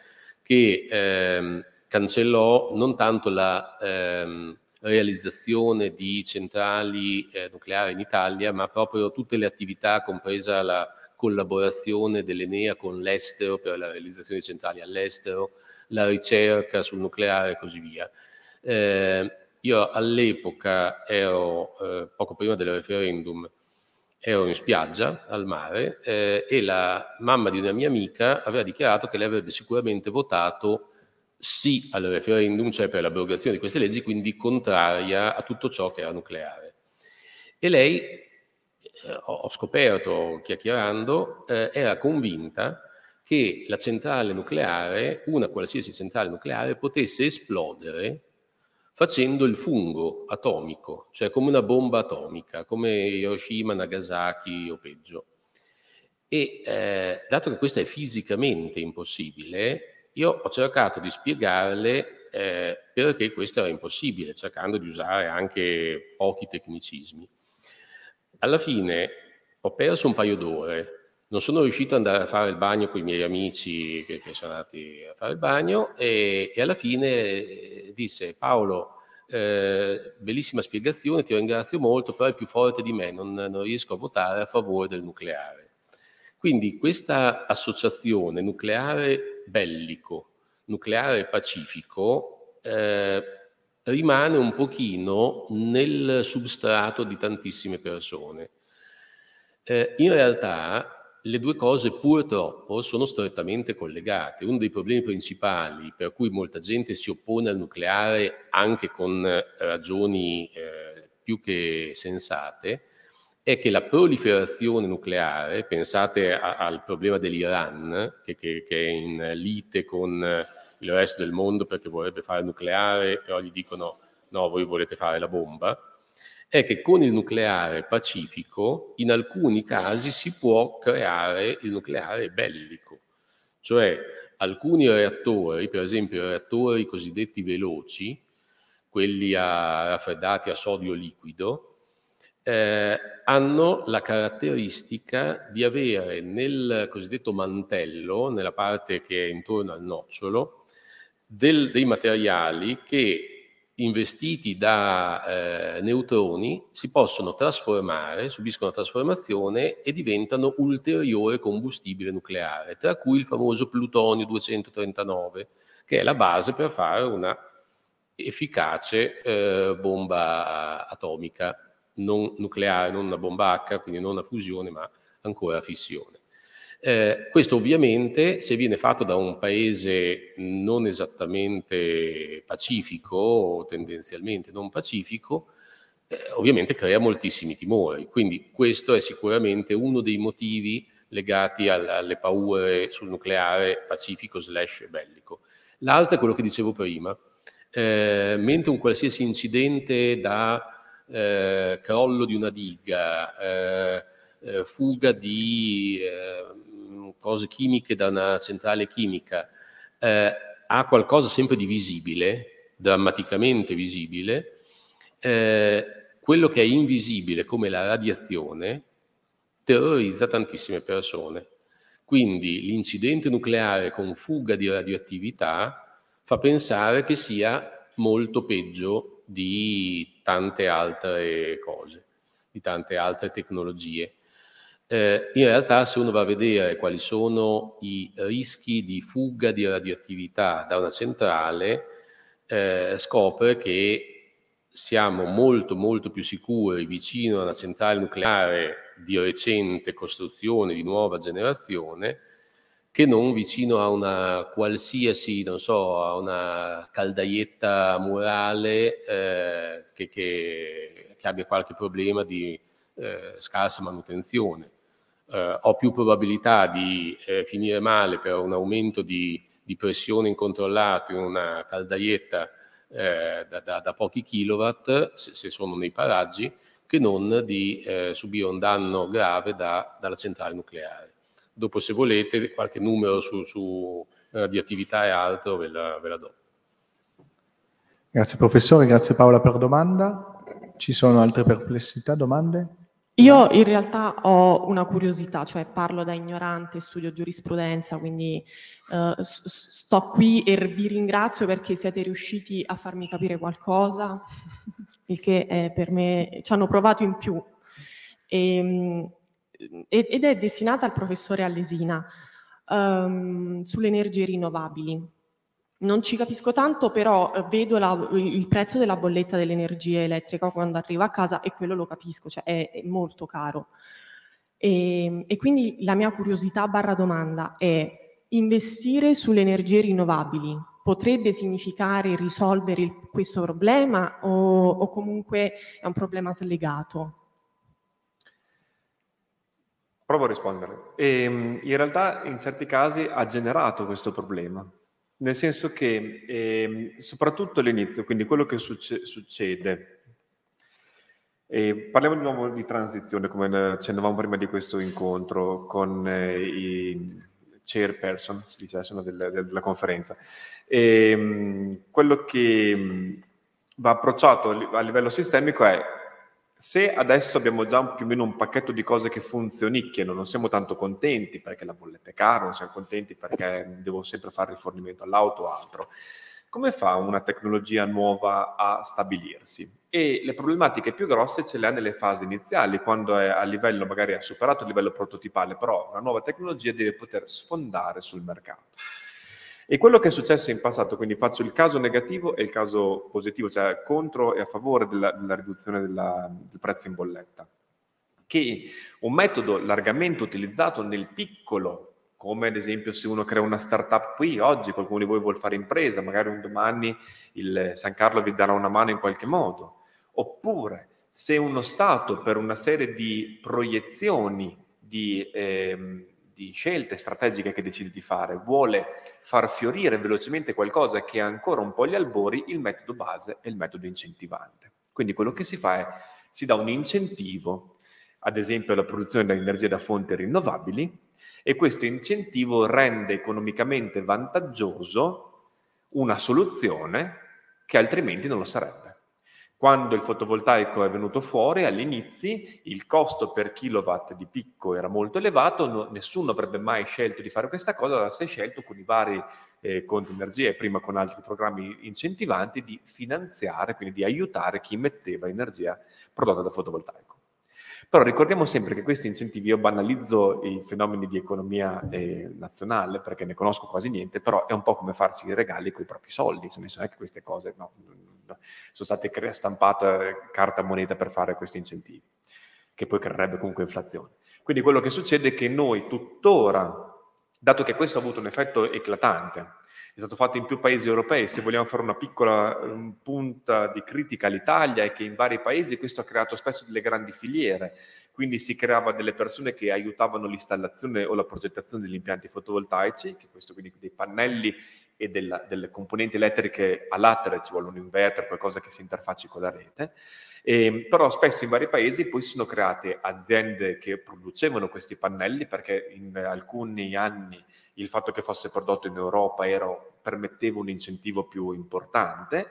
che ehm, cancellò non tanto la ehm, realizzazione di centrali eh, nucleari in Italia, ma proprio tutte le attività, compresa la collaborazione dell'Enea con l'estero per la realizzazione di centrali all'estero, la ricerca sul nucleare e così via. Eh, io all'epoca ero, eh, poco prima del referendum, ero in spiaggia al mare eh, e la mamma di una mia amica aveva dichiarato che lei avrebbe sicuramente votato sì al referendum, cioè per l'abrogazione di queste leggi, quindi contraria a tutto ciò che era nucleare. E lei, eh, ho scoperto chiacchierando, eh, era convinta che la centrale nucleare, una qualsiasi centrale nucleare, potesse esplodere facendo il fungo atomico, cioè come una bomba atomica, come Hiroshima, Nagasaki o peggio. E eh, dato che questo è fisicamente impossibile, io ho cercato di spiegarle eh, perché questo era impossibile, cercando di usare anche pochi tecnicismi. Alla fine ho perso un paio d'ore, non sono riuscito ad andare a fare il bagno con i miei amici che, che sono andati a fare il bagno e, e alla fine disse Paolo, eh, bellissima spiegazione, ti ringrazio molto, però è più forte di me, non, non riesco a votare a favore del nucleare. Quindi questa associazione nucleare bellico, nucleare pacifico, eh, rimane un pochino nel substrato di tantissime persone. Eh, in realtà le due cose purtroppo sono strettamente collegate. Uno dei problemi principali per cui molta gente si oppone al nucleare anche con eh, ragioni eh, più che sensate è che la proliferazione nucleare, pensate a, al problema dell'Iran, che, che, che, è in lite con il resto del mondo perché vorrebbe fare nucleare, però gli dicono no, voi volete fare la bomba, è che con il nucleare pacifico in alcuni casi si può creare il nucleare bellico, cioè alcuni reattori, per esempio i reattori cosiddetti veloci, quelli a, raffreddati a sodio liquido, eh, hanno la caratteristica di avere nel cosiddetto mantello, nella parte che è intorno al nocciolo, del, dei materiali che investiti da eh, neutroni si possono trasformare, subiscono trasformazione e diventano ulteriore combustibile nucleare, tra cui il famoso plutonio 239, che è la base per fare una efficace eh, bomba atomica, non nucleare, non una bomba H, quindi non a fusione, ma ancora a fissione. Eh, questo ovviamente se viene fatto da un paese non esattamente pacifico o tendenzialmente non pacifico, eh, ovviamente crea moltissimi timori. Quindi questo è sicuramente uno dei motivi legati al, alle paure sul nucleare pacifico slash bellico. L'altro è quello che dicevo prima. Eh, mentre un qualsiasi incidente da eh, crollo di una diga, eh, eh, fuga di cose chimiche da una centrale chimica, eh, ha qualcosa sempre di visibile, drammaticamente visibile, eh, quello che è invisibile come la radiazione terrorizza tantissime persone. Quindi l'incidente nucleare con fuga di radioattività fa pensare che sia molto peggio di tante altre cose, di tante altre tecnologie. Eh, in realtà se uno va a vedere quali sono i rischi di fuga di radioattività da una centrale, eh, scopre che siamo molto molto più sicuri vicino a una centrale nucleare di recente costruzione, di nuova generazione, che non vicino a una qualsiasi, non so, a una caldaietta murale eh, che, che, che, abbia qualche problema di eh, scarsa manutenzione eh, ho più probabilità di eh, finire male per un aumento di, di, pressione incontrollato in una caldaietta eh, da, da, da, pochi kilowatt, se, se, sono nei paraggi, che non di eh, subire un danno grave da, dalla centrale nucleare. Dopo, se volete, qualche numero su, su radioattività e altro ve la, ve la do. Grazie professore, grazie Paola per domanda. Ci sono altre perplessità, domande? Io in realtà ho una curiosità, cioè parlo da ignorante, studio giurisprudenza, quindi uh, sto qui e vi ringrazio perché siete riusciti a farmi capire qualcosa, il che è per me ci hanno provato in più. Ehm, e, ed è destinata al professore Allesina um, sulle energie rinnovabili. Non ci capisco tanto, però eh, vedo la, il prezzo della bolletta dell'energia elettrica quando arriva a casa e quello lo capisco, cioè è, è molto caro. E, ehm, e, quindi la mia curiosità barra domanda è investire sulle energie rinnovabili potrebbe significare risolvere il, questo problema o, o comunque è un problema slegato? Provo a rispondere. E, ehm, in realtà in certi casi ha generato questo problema nel senso che eh, soprattutto all'inizio, quindi quello che succe- succede, e parliamo di nuovo di transizione, come accennavamo prima di questo incontro, con eh, i chairperson, si dice adesso, del, della conferenza. E, ehm, quello che va approcciato a livello sistemico è se adesso abbiamo già più o meno un pacchetto di cose che funzionicchiano, non siamo tanto contenti perché la bolletta è cara, non siamo contenti perché devo sempre fare rifornimento all'auto o altro, come fa una tecnologia nuova a stabilirsi? E le problematiche più grosse ce le ha nelle fasi iniziali, quando è a livello, magari ha superato il livello prototipale, però una nuova tecnologia deve poter sfondare sul mercato. E quello che è successo in passato, quindi faccio il caso negativo e il caso positivo, cioè contro e a favore della, della riduzione della, del prezzo in bolletta, che un metodo largamente utilizzato nel piccolo, come ad esempio se uno crea una startup qui, oggi qualcuno di voi vuole fare impresa, magari un domani il San Carlo vi darà una mano in qualche modo, oppure se uno Stato per una serie di proiezioni, di... Ehm, di scelte strategiche che decide di fare, vuole far fiorire velocemente qualcosa che è ancora un po' agli albori, il metodo base è il metodo incentivante. Quindi quello che si fa è si dà un incentivo, ad esempio alla produzione di energia da fonti rinnovabili, e questo incentivo rende economicamente vantaggioso una soluzione che altrimenti non lo sarebbe. Quando il fotovoltaico è venuto fuori, all'inizio, il costo per kilowatt di picco era molto elevato, no, nessuno avrebbe mai scelto di fare questa cosa, allora si è scelto con i vari eh, conti energia e prima con altri programmi incentivanti di finanziare, quindi di aiutare chi metteva energia prodotta da fotovoltaico. Però ricordiamo sempre che questi incentivi, io banalizzo i fenomeni di economia eh, nazionale perché ne conosco quasi niente, però è un po' come farsi i regali con i propri soldi, nel senso che queste cose no, sono state stampate carta moneta per fare questi incentivi, che poi creerebbe comunque inflazione. Quindi quello che succede è che noi tuttora, dato che questo ha avuto un effetto eclatante, è stato fatto in più paesi europei, se vogliamo fare una piccola um, punta di critica all'Italia è che in vari paesi questo ha creato spesso delle grandi filiere, quindi si creava delle persone che aiutavano l'installazione o la progettazione degli impianti fotovoltaici, che questo quindi dei pannelli e della, delle componenti elettriche a latere, ci vuole un inverter, qualcosa che si interfacci con la rete, e, ehm, però spesso in vari paesi poi sono create aziende che producevano questi pannelli perché in alcuni anni il fatto che fosse prodotto in Europa era, permetteva un incentivo più importante,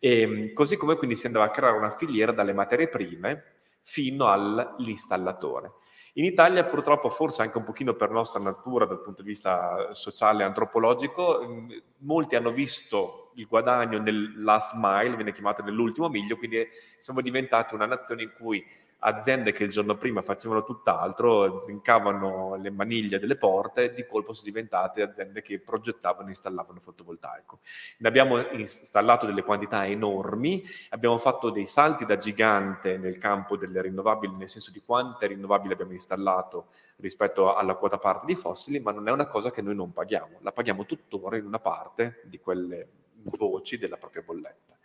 e, ehm, così come quindi si andava a creare una filiera dalle materie prime fino all'installatore. In Italia purtroppo, forse anche un pochino per nostra natura dal punto di vista sociale e antropologico, molti hanno visto il guadagno nel last mile, viene chiamato nell'ultimo miglio, quindi siamo diventati una nazione in cui aziende che il giorno prima facevano tutt'altro, zincavano le maniglie delle porte, di colpo sono diventate aziende che progettavano e installavano fotovoltaico. Ne abbiamo installato delle quantità enormi, abbiamo fatto dei salti da gigante nel campo delle rinnovabili, nel senso di quante rinnovabili abbiamo installato rispetto alla quota parte di fossili, ma non è una cosa che noi non paghiamo, la paghiamo tuttora in una parte di quelle voci della propria bolletta.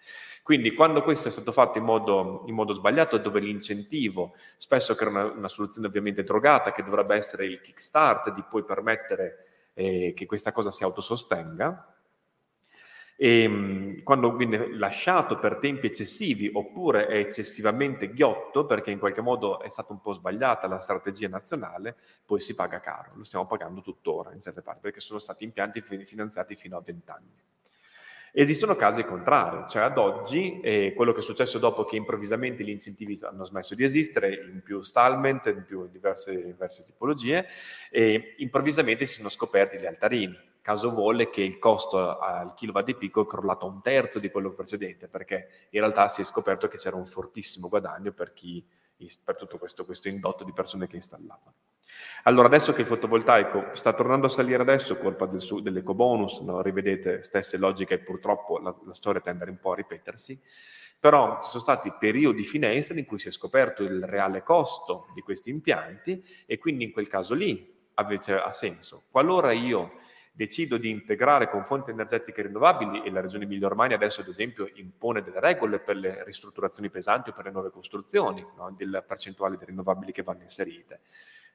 Quindi quando questo è stato fatto in modo, in modo sbagliato, dove l'incentivo spesso che era una, una, soluzione ovviamente drogata, che dovrebbe essere il kickstart di poi permettere eh, che questa cosa si autosostenga, e ehm, quando viene lasciato per tempi eccessivi oppure è eccessivamente ghiotto perché in qualche modo è stata un po' sbagliata la strategia nazionale, poi si paga caro. Lo stiamo pagando tuttora in certe parti perché sono stati impianti finanziati fino a 20 anni. Esistono casi contrari, cioè ad oggi eh, quello che è successo dopo che improvvisamente gli incentivi hanno smesso di esistere, in più stallment, in più diverse, diverse tipologie, e improvvisamente si sono scoperti gli altarini. Caso vuole che il costo al kilowatt di picco è crollato a un terzo di quello precedente, perché in realtà si è scoperto che c'era un fortissimo guadagno per, chi, per tutto questo, questo indotto di persone che installavano. Allora, adesso che il fotovoltaico sta tornando a salire adesso, colpa del su, dell'ecobonus, no? rivedete stesse logiche purtroppo la, la storia tende un po' a ripetersi, però ci sono stati periodi finestre in cui si è scoperto il reale costo di questi impianti e quindi in quel caso lì ha senso. Qualora io decido di integrare con fonti energetiche rinnovabili e la Regione Emilia-Romagna adesso ad esempio impone delle regole per le ristrutturazioni pesanti o per le nuove costruzioni, no? della percentuale di rinnovabili che vanno inserite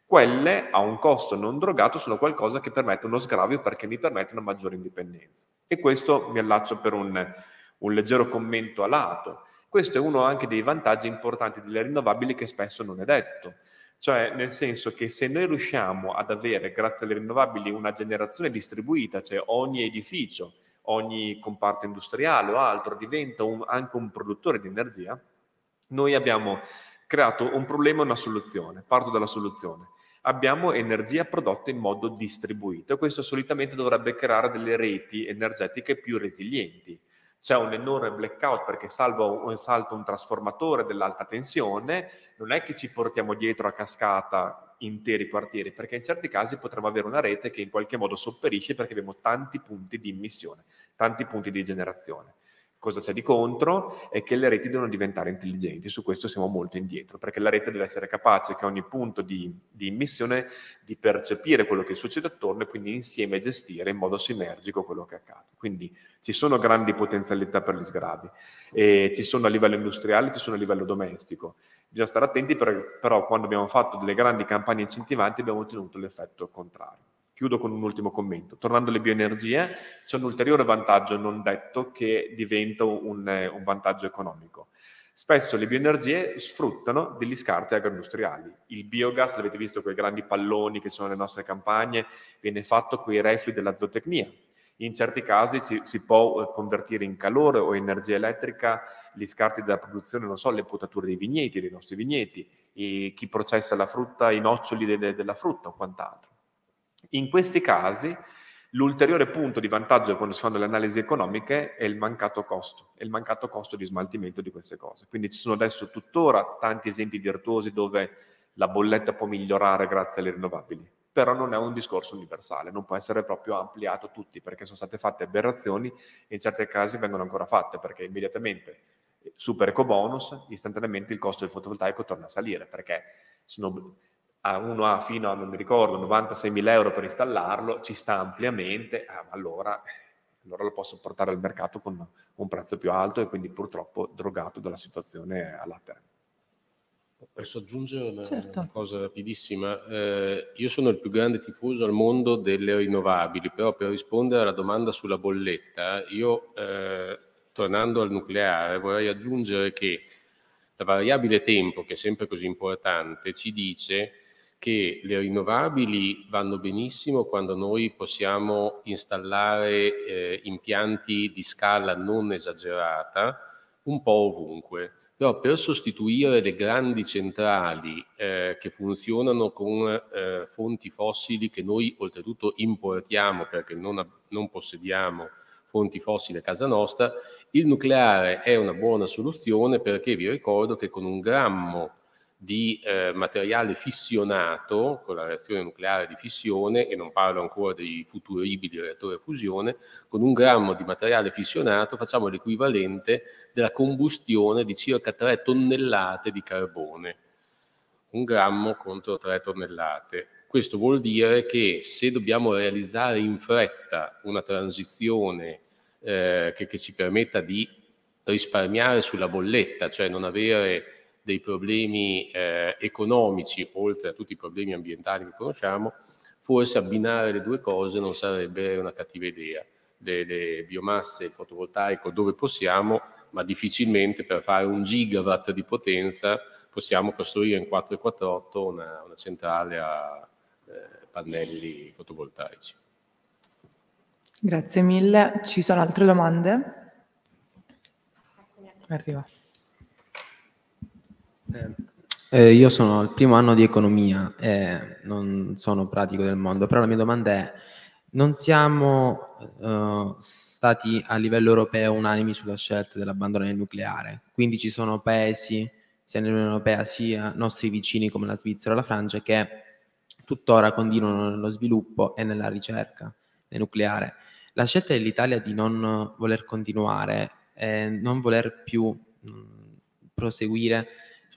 quelle a un costo non drogato sono qualcosa che permette uno sgravio perché mi permette una maggiore indipendenza. E questo mi allaccio per un, un leggero commento a lato. Questo è uno anche dei vantaggi importanti delle rinnovabili che spesso non è detto. Cioè, nel senso che se noi riusciamo ad avere, grazie alle rinnovabili, una generazione distribuita, cioè ogni edificio, ogni comparto industriale o altro diventa un, anche un produttore di energia, noi abbiamo creato un problema e una soluzione. Parto dalla soluzione. Abbiamo energia prodotta in modo distribuito e questo solitamente dovrebbe creare delle reti energetiche più resilienti. C'è un enorme blackout perché salvo, salta un trasformatore dell'alta tensione, non è che ci portiamo dietro a cascata interi quartieri, perché in certi casi potremmo avere una rete che in qualche modo sopperisce perché abbiamo tanti punti di immissione, tanti punti di generazione. Cosa c'è di contro? È che le reti devono diventare intelligenti, su questo siamo molto indietro, perché la rete deve essere capace che ogni punto di, di immissione di percepire quello che succede attorno e quindi insieme gestire in modo sinergico quello che accade. Quindi ci sono grandi potenzialità per gli sgravi, e ci sono a livello industriale, ci sono a livello domestico. Bisogna stare attenti, però quando abbiamo fatto delle grandi campagne incentivanti abbiamo ottenuto l'effetto contrario. Chiudo con un ultimo commento. Tornando alle bioenergie, c'è un ulteriore vantaggio non detto che diventa un, un vantaggio economico. Spesso le bioenergie sfruttano degli scarti agroindustriali. Il biogas, l'avete visto quei grandi palloni che sono nelle nostre campagne, viene fatto con i reflui della zootecnia. In certi casi si, si, può eh, convertire in calore o energia elettrica gli scarti della produzione, non so, le potature dei vigneti, dei nostri vigneti, chi processa la frutta, i noccioli de, de, della frutta o quant'altro. In questi casi l'ulteriore punto di vantaggio quando si fanno le analisi economiche è il mancato costo, è il mancato costo di smaltimento di queste cose. Quindi ci sono adesso tuttora tanti esempi virtuosi dove la bolletta può migliorare grazie alle rinnovabili, però non è un discorso universale, non può essere proprio ampliato a tutti perché sono state fatte aberrazioni e in certi casi vengono ancora fatte perché immediatamente super eco bonus, istantaneamente il costo del fotovoltaico torna a salire perché sono uno ha fino a, non mi ricordo, 96.000 euro per installarlo, ci sta ampiamente, ah, allora, allora lo posso portare al mercato con un prezzo più alto e quindi purtroppo drogato dalla situazione alla terra. Posso aggiungere una, certo. una cosa rapidissima? Eh, io sono il più grande tifoso al mondo delle rinnovabili, però per rispondere alla domanda sulla bolletta, io eh, tornando al nucleare vorrei aggiungere che la variabile tempo, che è sempre così importante, ci dice che le rinnovabili vanno benissimo quando noi possiamo installare eh, impianti di scala non esagerata un po' ovunque. Però per sostituire le grandi centrali eh, che funzionano con eh, fonti fossili che noi oltretutto importiamo perché non, non possediamo fonti fossili a casa nostra, il nucleare è una buona soluzione perché vi ricordo che con un grammo di eh, materiale fissionato con la reazione nucleare di fissione, e non parlo ancora dei futuribili reattori a fusione, con un grammo di materiale fissionato facciamo l'equivalente della combustione di circa 3 tonnellate di carbone. Un grammo contro 3 tonnellate. Questo vuol dire che se dobbiamo realizzare in fretta una transizione eh, che, che ci permetta di risparmiare sulla bolletta, cioè non avere dei problemi eh, economici, oltre a tutti i problemi ambientali che conosciamo, forse abbinare le due cose non sarebbe una cattiva idea. Le, le biomasse, fotovoltaico dove possiamo, ma difficilmente per fare un gigawatt di potenza possiamo costruire in 448 una, una centrale a eh, pannelli fotovoltaici. Grazie mille. Ci sono altre domande? Arriva. Eh, io sono al primo anno di economia e non sono pratico del mondo, però la mia domanda è, non siamo uh, stati a livello europeo unanimi sulla scelta dell'abbandono del nucleare, quindi ci sono paesi, sia nell'Unione Europea sia nostri vicini come la Svizzera o la Francia, che tuttora continuano nello sviluppo e nella ricerca del nucleare. La scelta dell'Italia di non voler continuare e non voler più mh, proseguire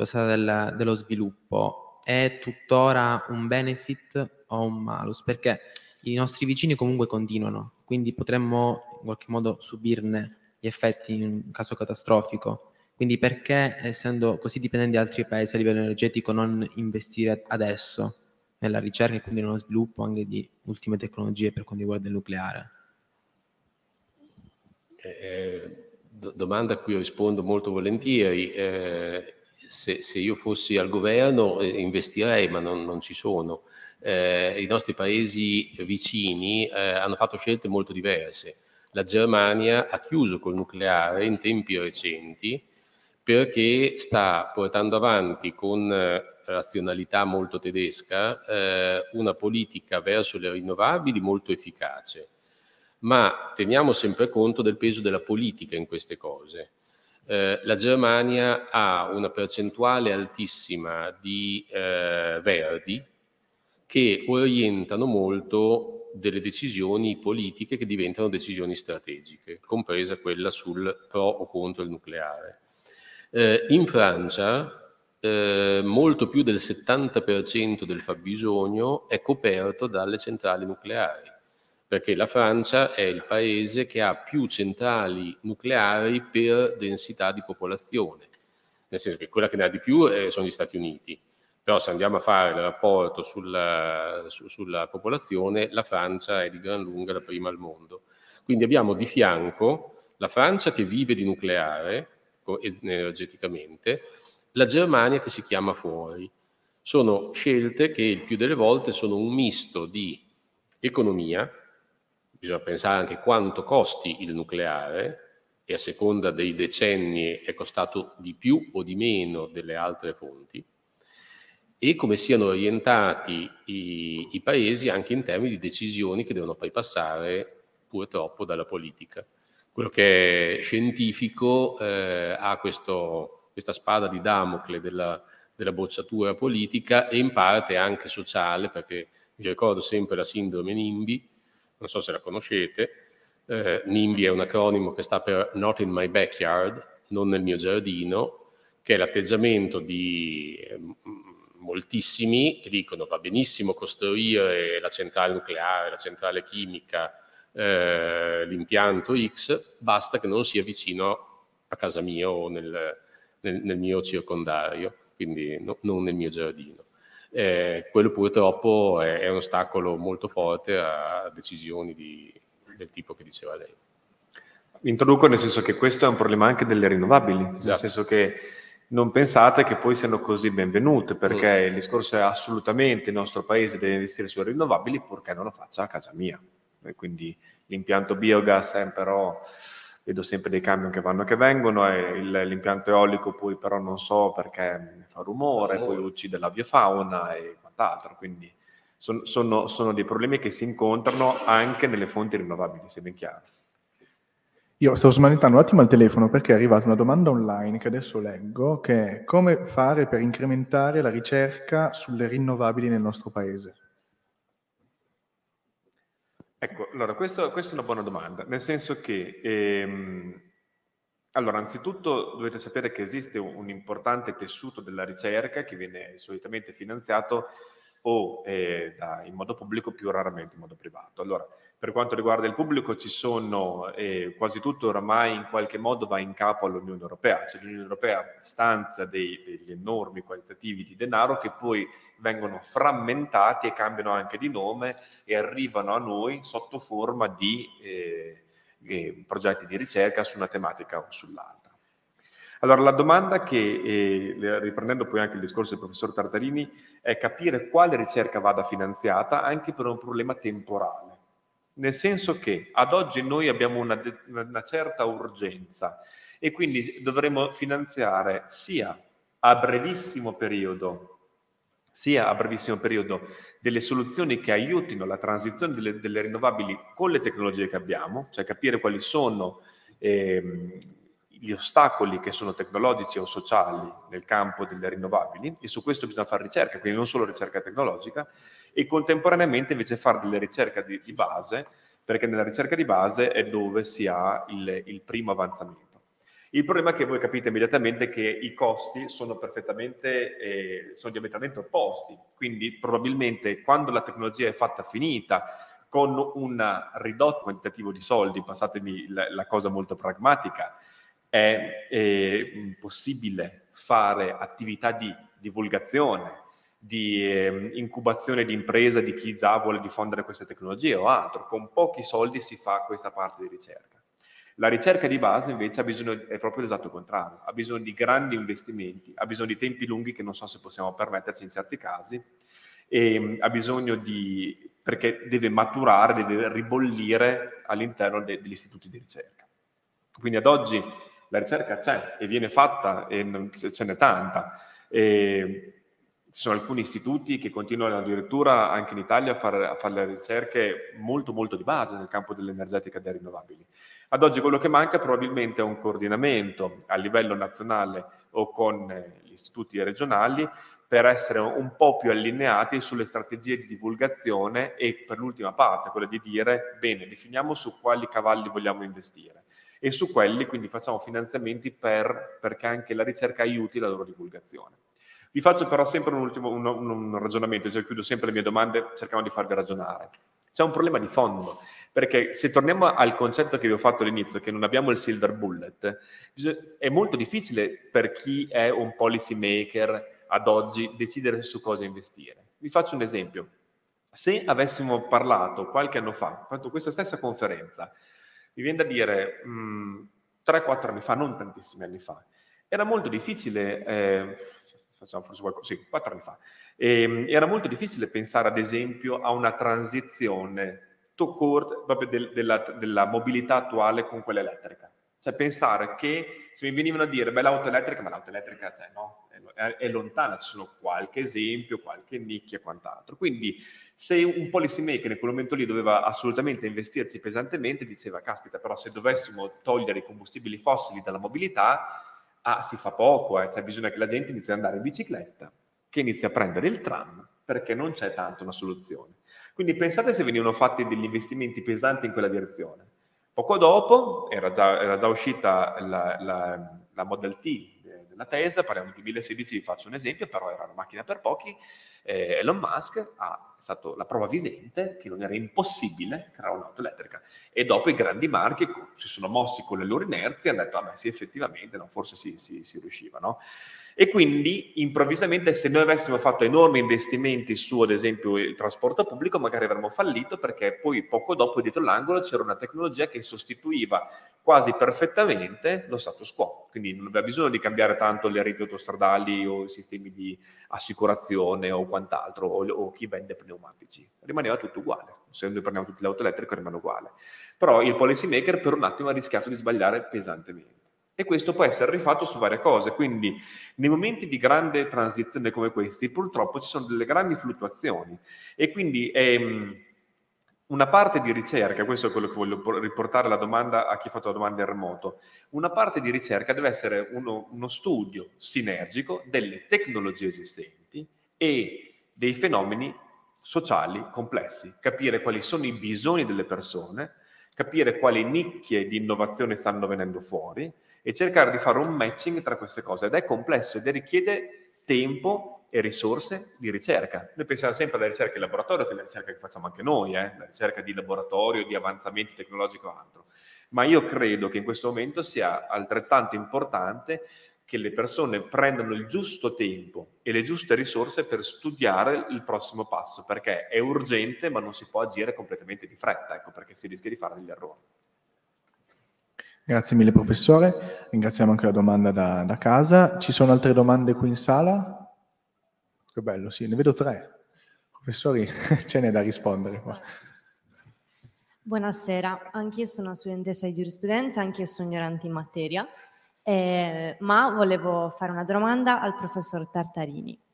sulla strada del, dello sviluppo è tuttora un benefit o un malus? Perché i nostri vicini comunque continuano, quindi potremmo in qualche modo subirne gli effetti in un caso catastrofico. Quindi perché, essendo così dipendenti da altri paesi a livello energetico, non investire adesso nella ricerca e quindi nello sviluppo anche di ultime tecnologie per quanto riguarda il nucleare? Eh, eh domanda a cui rispondo molto volentieri. Eh, se, se, io fossi al governo eh, investirei, ma non, non ci sono. Eh, I nostri paesi vicini eh, hanno fatto scelte molto diverse. La Germania ha chiuso col nucleare in tempi recenti perché sta portando avanti con eh, razionalità molto tedesca eh, una politica verso le rinnovabili molto efficace. Ma teniamo sempre conto del peso della politica in queste cose. Eh, la Germania ha una percentuale altissima di eh, verdi che orientano molto delle decisioni politiche che diventano decisioni strategiche, compresa quella sul pro o contro il nucleare. Eh, in Francia eh, molto più del 70% del fabbisogno è coperto dalle centrali nucleari, perché la Francia è il paese che ha più centrali nucleari per densità di popolazione, nel senso che quella che ne ha di più eh, sono gli Stati Uniti. Però se andiamo a fare il rapporto sulla, su, sulla popolazione, la Francia è di gran lunga la prima al mondo. Quindi abbiamo di fianco la Francia che vive di nucleare, energeticamente, la Germania che si chiama fuori. Sono scelte che il più delle volte sono un misto di economia, bisogna pensare anche quanto costi il nucleare e a seconda dei decenni è costato di più o di meno delle altre fonti, e come siano orientati i, i paesi anche in termini di decisioni che devono poi passare purtroppo dalla politica. Quello che è scientifico eh, ha questo, questa spada di Damocle della, della, bocciatura politica e in parte anche sociale, perché mi ricordo sempre la sindrome NIMBY, non so se la conoscete, eh, NIMBY è un acronimo che sta per Not in my backyard, non nel mio giardino, che è l'atteggiamento di eh, moltissimi che dicono va benissimo costruire la centrale nucleare, la centrale chimica, eh, l'impianto X, basta che non sia vicino a casa mia o nel, nel, nel mio circondario, quindi no, non nel mio giardino. Eh, quello purtroppo è, è, un ostacolo molto forte a decisioni di, del tipo che diceva lei. Introduco nel senso che questo è un problema anche delle rinnovabili, esatto. nel senso che non pensate che poi siano così benvenute, perché mm. il discorso è assolutamente il nostro paese deve investire sulle rinnovabili purché non lo faccia a casa mia quindi l'impianto biogas è però vedo sempre dei camion che vanno e che vengono e il, l'impianto eolico poi però non so perché fa rumore, oh. poi uccide la biofauna e quant'altro, quindi son, sono, sono, dei problemi che si incontrano anche nelle fonti rinnovabili, se ben chiaro. Io stavo smanettando un attimo al telefono perché è arrivata una domanda online che adesso leggo, che è come fare per incrementare la ricerca sulle rinnovabili nel nostro paese? Ecco, allora, questo, questa è una buona domanda, nel senso che, ehm, allora, anzitutto dovete sapere che esiste un, importante tessuto della ricerca che viene solitamente finanziato o eh, da, in modo pubblico, più raramente in modo privato. Allora, per quanto riguarda il pubblico ci sono, eh, quasi tutto oramai in qualche modo va in capo all'Unione Europea, cioè l'Unione Europea stanzia dei, degli enormi qualitativi di denaro che poi vengono frammentati e cambiano anche di nome e arrivano a noi sotto forma di eh, eh, progetti di ricerca su una tematica o sull'altra. Allora, la domanda che, eh, riprendendo poi anche il discorso del professor Tartarini, è capire quale ricerca vada finanziata anche per un problema temporale. Nel senso che ad oggi noi abbiamo una, una certa urgenza e quindi dovremo finanziare sia a brevissimo periodo sia a brevissimo periodo delle soluzioni che aiutino la transizione delle, delle rinnovabili con le tecnologie che abbiamo, cioè capire quali sono ehm, gli ostacoli che sono tecnologici o sociali nel campo delle rinnovabili e su questo bisogna fare ricerca, quindi non solo ricerca tecnologica, e contemporaneamente invece fare delle ricerche di, di base, perché nella ricerca di base è dove si ha il, il primo avanzamento. Il problema è che voi capite immediatamente che i costi sono perfettamente, eh, sono diametralmente opposti, quindi probabilmente quando la tecnologia è fatta finita, con un ridotto quantitativo di soldi, passatemi la, la cosa molto pragmatica, è, è possibile fare attività di divulgazione, di eh, incubazione di impresa di chi già vuole diffondere queste tecnologie o altro. Con pochi soldi si fa questa parte di ricerca. La ricerca di base invece ha bisogno, è proprio l'esatto contrario, ha bisogno di grandi investimenti, ha bisogno di tempi lunghi che non so se possiamo permetterci in certi casi, e mm, ha bisogno di, perché deve maturare, deve ribollire all'interno de, degli istituti di ricerca. Quindi ad oggi la ricerca c'è e viene fatta e ce n'è tanta. E ci sono alcuni istituti che continuano addirittura anche in Italia a fare, le ricerche molto molto di base nel campo dell'energetica dei rinnovabili. Ad oggi quello che manca probabilmente è un coordinamento a livello nazionale o con eh, gli istituti regionali per essere un po' più allineati sulle strategie di divulgazione e per l'ultima parte, quella di dire, bene, definiamo su quali cavalli vogliamo investire e su quelli quindi facciamo finanziamenti per, perché anche la ricerca aiuti la loro divulgazione. Vi faccio però sempre un, ultimo, un, un ragionamento, cioè chiudo sempre le mie domande cercando di farvi ragionare. C'è un problema di fondo, perché se torniamo al concetto che vi ho fatto all'inizio, che non abbiamo il silver bullet, è molto difficile per chi è un policy maker ad oggi decidere su cosa investire. Vi faccio un esempio. Se avessimo parlato qualche anno fa, fatto questa stessa conferenza, mi viene da dire mh, mm, 3-4 anni fa, non tantissimi anni fa, era molto difficile, eh, facciamo forse qualcosa, sì, 4 anni fa, eh, era molto difficile pensare ad esempio a una transizione to court proprio del, della, della mobilità attuale con quella elettrica. Cioè pensare che se mi venivano a dire, beh l'auto elettrica, ma l'auto elettrica cioè, no, è, è, lontana, ci sono qualche esempio, qualche nicchia e quant'altro. Quindi se un policy maker in quel momento lì doveva assolutamente investirsi pesantemente, diceva, caspita, però se dovessimo togliere i combustibili fossili dalla mobilità, ah, si fa poco, eh. cioè bisogna che la gente inizi ad andare in bicicletta, che inizi a prendere il tram, perché non c'è tanto una soluzione. Quindi pensate se venivano fatti degli investimenti pesanti in quella direzione. Poco dopo era già, era già uscita la, la, la, Model T della Tesla, parliamo del 2016, vi faccio un esempio, però era una macchina per pochi, eh, Elon Musk ha stato la prova vivente che non era impossibile creare un'auto elettrica e dopo i grandi marchi si sono mossi con le loro inerzie e hanno detto, ah beh sì effettivamente, no, forse si, si, si riusciva, no? E quindi improvvisamente se noi avessimo fatto enormi investimenti su ad esempio il trasporto pubblico magari avremmo fallito perché poi poco dopo dietro l'angolo c'era una tecnologia che sostituiva quasi perfettamente lo status quo. Quindi non aveva bisogno di cambiare tanto le reti autostradali o i sistemi di assicurazione o quant'altro o, o chi vende pneumatici. Rimaneva tutto uguale. Se noi prendiamo tutte le auto elettriche rimane uguale. Però il policy maker per un attimo ha rischiato di sbagliare pesantemente. E questo può essere rifatto su varie cose, quindi nei momenti di grande transizione come questi purtroppo ci sono delle grandi fluttuazioni. E quindi ehm, una parte di ricerca, questo è quello che voglio riportare la domanda a chi ha fatto la domanda in remoto, una parte di ricerca deve essere uno, uno studio sinergico delle tecnologie esistenti e dei fenomeni sociali complessi, capire quali sono i bisogni delle persone, capire quali nicchie di innovazione stanno venendo fuori, e cercare di fare un matching tra queste cose. Ed è complesso ed richiede tempo e risorse di ricerca. Noi pensiamo sempre alla ricerca in laboratorio, che è la ricerca che facciamo anche noi, eh? la ricerca di laboratorio, di avanzamento tecnologico o altro. Ma io credo che in questo momento sia altrettanto importante che le persone prendano il giusto tempo e le giuste risorse per studiare il prossimo passo, perché è urgente ma non si può agire completamente di fretta, ecco perché si rischia di fare degli errori. Grazie mille professore, ringraziamo anche la domanda da, da, casa. Ci sono altre domande qui in sala? Che bello, sì, ne vedo tre. Professori, ce n'è da rispondere qua. Buonasera, anch'io sono studentessa di giurisprudenza, anch'io sono ignorante in materia, eh, ma volevo fare una domanda al professor Tartarini.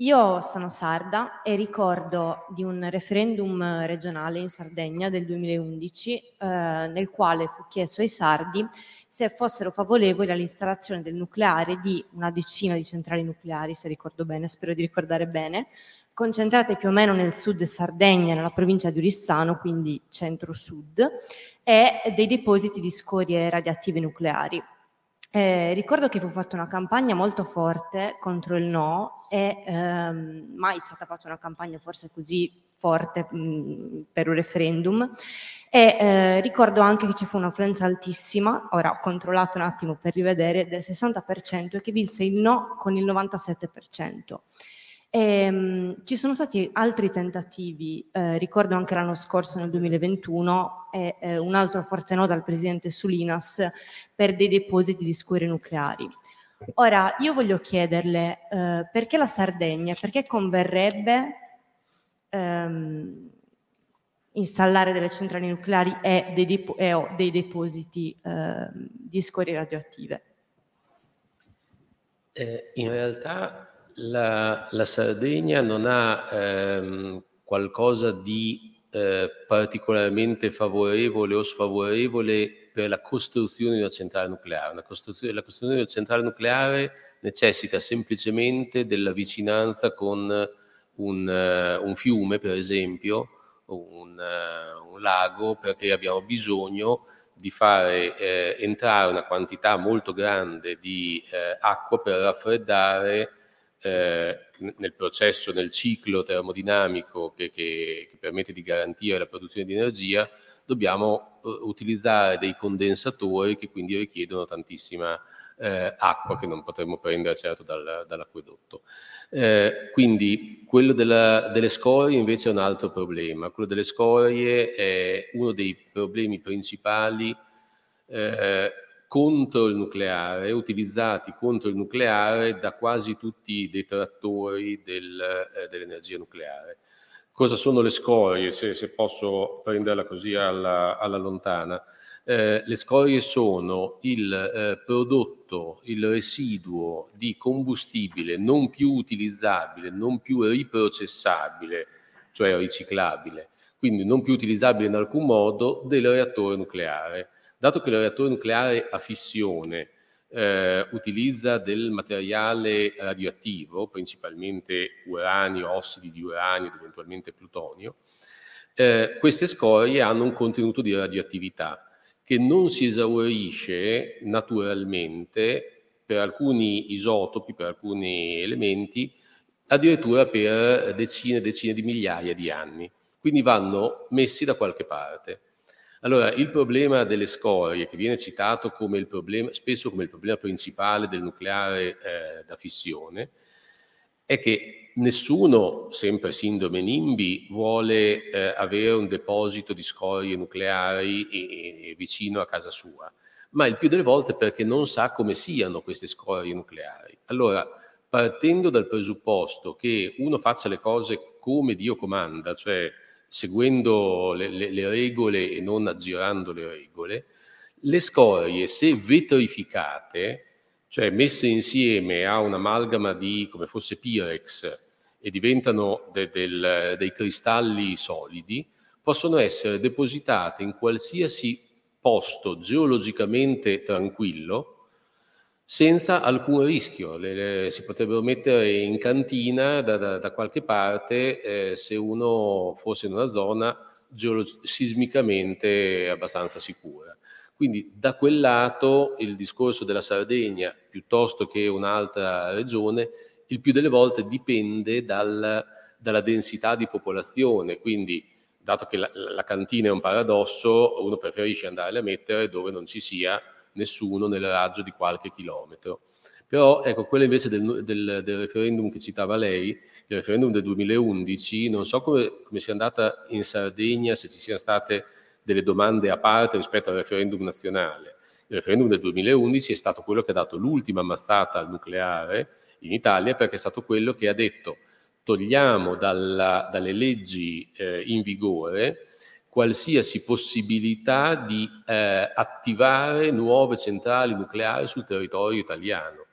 Io sono sarda e ricordo di un referendum regionale in Sardegna del 2011 eh, nel quale fu chiesto ai sardi se fossero favorevoli all'installazione del nucleare di una decina di centrali nucleari, se ricordo bene, spero di ricordare bene, concentrate più o meno nel sud Sardegna, nella provincia di Oristano, quindi centro-sud, e dei depositi di scorie radioattive nucleari. Eh, ricordo che fu fatta una campagna molto forte contro il no e ehm, mai è stata fatta una campagna forse così forte mh, per un referendum e eh, ricordo anche che ci fu un'affluenza altissima, ora ho controllato un attimo per rivedere, del 60% e che vinse il no con il 97%. E, mh, ci sono stati altri tentativi, eh, ricordo anche l'anno scorso nel 2021, e eh, un altro forte no dal presidente Sulinas per dei depositi di scorie nucleari. Ora, io voglio chiederle eh, perché la Sardegna, perché converrebbe ehm, installare delle centrali nucleari e dei, depo- e o dei depositi eh, di scorie radioattive? Eh, in realtà la, la, Sardegna non ha ehm, qualcosa di eh, particolarmente favorevole o sfavorevole per la costruzione di una centrale nucleare. Costruzione, la costruzione di una centrale nucleare necessita semplicemente della vicinanza con un, uh, un fiume, per esempio, un, uh, un, lago, perché abbiamo bisogno di fare eh, entrare una quantità molto grande di eh, acqua per raffreddare eh, nel processo, nel ciclo termodinamico che, che, che permette di garantire la produzione di energia, dobbiamo eh, utilizzare dei condensatori che quindi richiedono tantissima eh, acqua che non potremmo prendere certo dal, dall'acquedotto. Eh, quindi quello della, delle scorie invece è un altro problema. Quello delle scorie è uno dei problemi principali eh, contro il nucleare, utilizzati contro il nucleare da quasi tutti i detrattori del, eh, dell'energia nucleare. Cosa sono le scorie, se, se posso prenderla così alla, alla lontana? Eh, le scorie sono il eh, prodotto, il residuo di combustibile non più utilizzabile, non più riprocessabile, cioè riciclabile, quindi non più utilizzabile in alcun modo del reattore nucleare. Dato che il reattore nucleare a fissione eh, utilizza del materiale radioattivo, principalmente uranio, ossidi di uranio ed eventualmente plutonio, eh, queste scorie hanno un contenuto di radioattività che non si esaurisce naturalmente per alcuni isotopi, per alcuni elementi, addirittura per decine e decine di migliaia di anni. Quindi vanno messi da qualche parte. Allora, il problema delle scorie, che viene citato come problema, spesso come il problema principale del nucleare eh, da fissione, è che nessuno, sempre sindrome NIMBY, vuole eh, avere un deposito di scorie nucleari e, e vicino a casa sua, ma il più delle volte perché non sa come siano queste scorie nucleari. Allora, partendo dal presupposto che uno faccia le cose come Dio comanda, cioè seguendo le, le, le regole e non aggirando le regole, le scorie, se vetrificate, cioè messe insieme a un'amalgama di come fosse Pirex e diventano de, del, dei cristalli solidi, possono essere depositate in qualsiasi posto geologicamente tranquillo senza alcun rischio. Le, le, si potrebbero mettere in cantina da, da, da qualche parte eh, se uno fosse in una zona geolog- sismicamente abbastanza sicura. Quindi da quel lato il discorso della Sardegna piuttosto che un'altra regione, il più delle volte dipende dal, dalla densità di popolazione. Quindi, dato che la, la cantina è un paradosso, uno preferisce andare a mettere dove non ci sia nessuno nel raggio di qualche chilometro. Però ecco, quello invece del, del, del, referendum che citava lei, il referendum del 2011, non so come, come, sia andata in Sardegna, se ci siano state delle domande a parte rispetto al referendum nazionale. Il referendum del 2011 è stato quello che ha dato l'ultima ammazzata al nucleare in Italia perché è stato quello che ha detto togliamo dalla, dalle leggi eh, in vigore qualsiasi possibilità di eh, attivare nuove centrali nucleari sul territorio italiano.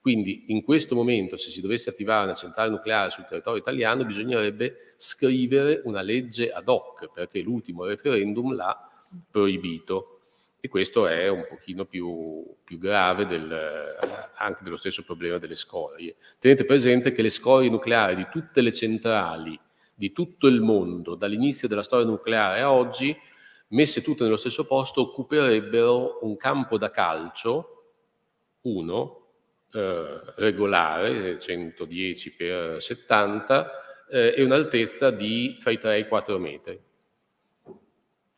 Quindi in questo momento, se si dovesse attivare una centrale nucleare sul territorio italiano, bisognerebbe scrivere una legge ad hoc, perché l'ultimo referendum l'ha proibito. E questo è un pochino più, più grave del, anche dello stesso problema delle scorie. Tenete presente che le scorie nucleari di tutte le centrali di tutto il mondo, dall'inizio della storia nucleare a oggi, messe tutte nello stesso posto, occuperebbero un campo da calcio, uno, eh, regolare, 110 x 70, eh, e un'altezza di fra i 3 e i 4 metri.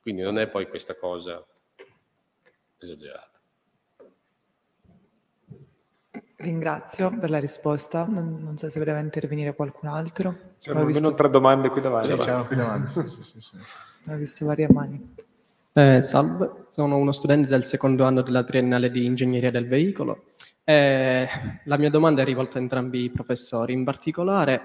Quindi non è poi questa cosa esagerata. Ringrazio per la risposta. Non, non so se voleva intervenire qualcun altro. C'erano visto, almeno tre domande qui davanti. Sì, c'erano qui davanti. Sì, sì, sì. ho visto varie mani. Eh, salve, sono uno studente del secondo anno della triennale di ingegneria del veicolo. Eh, la mia domanda è rivolta a entrambi i professori, in particolare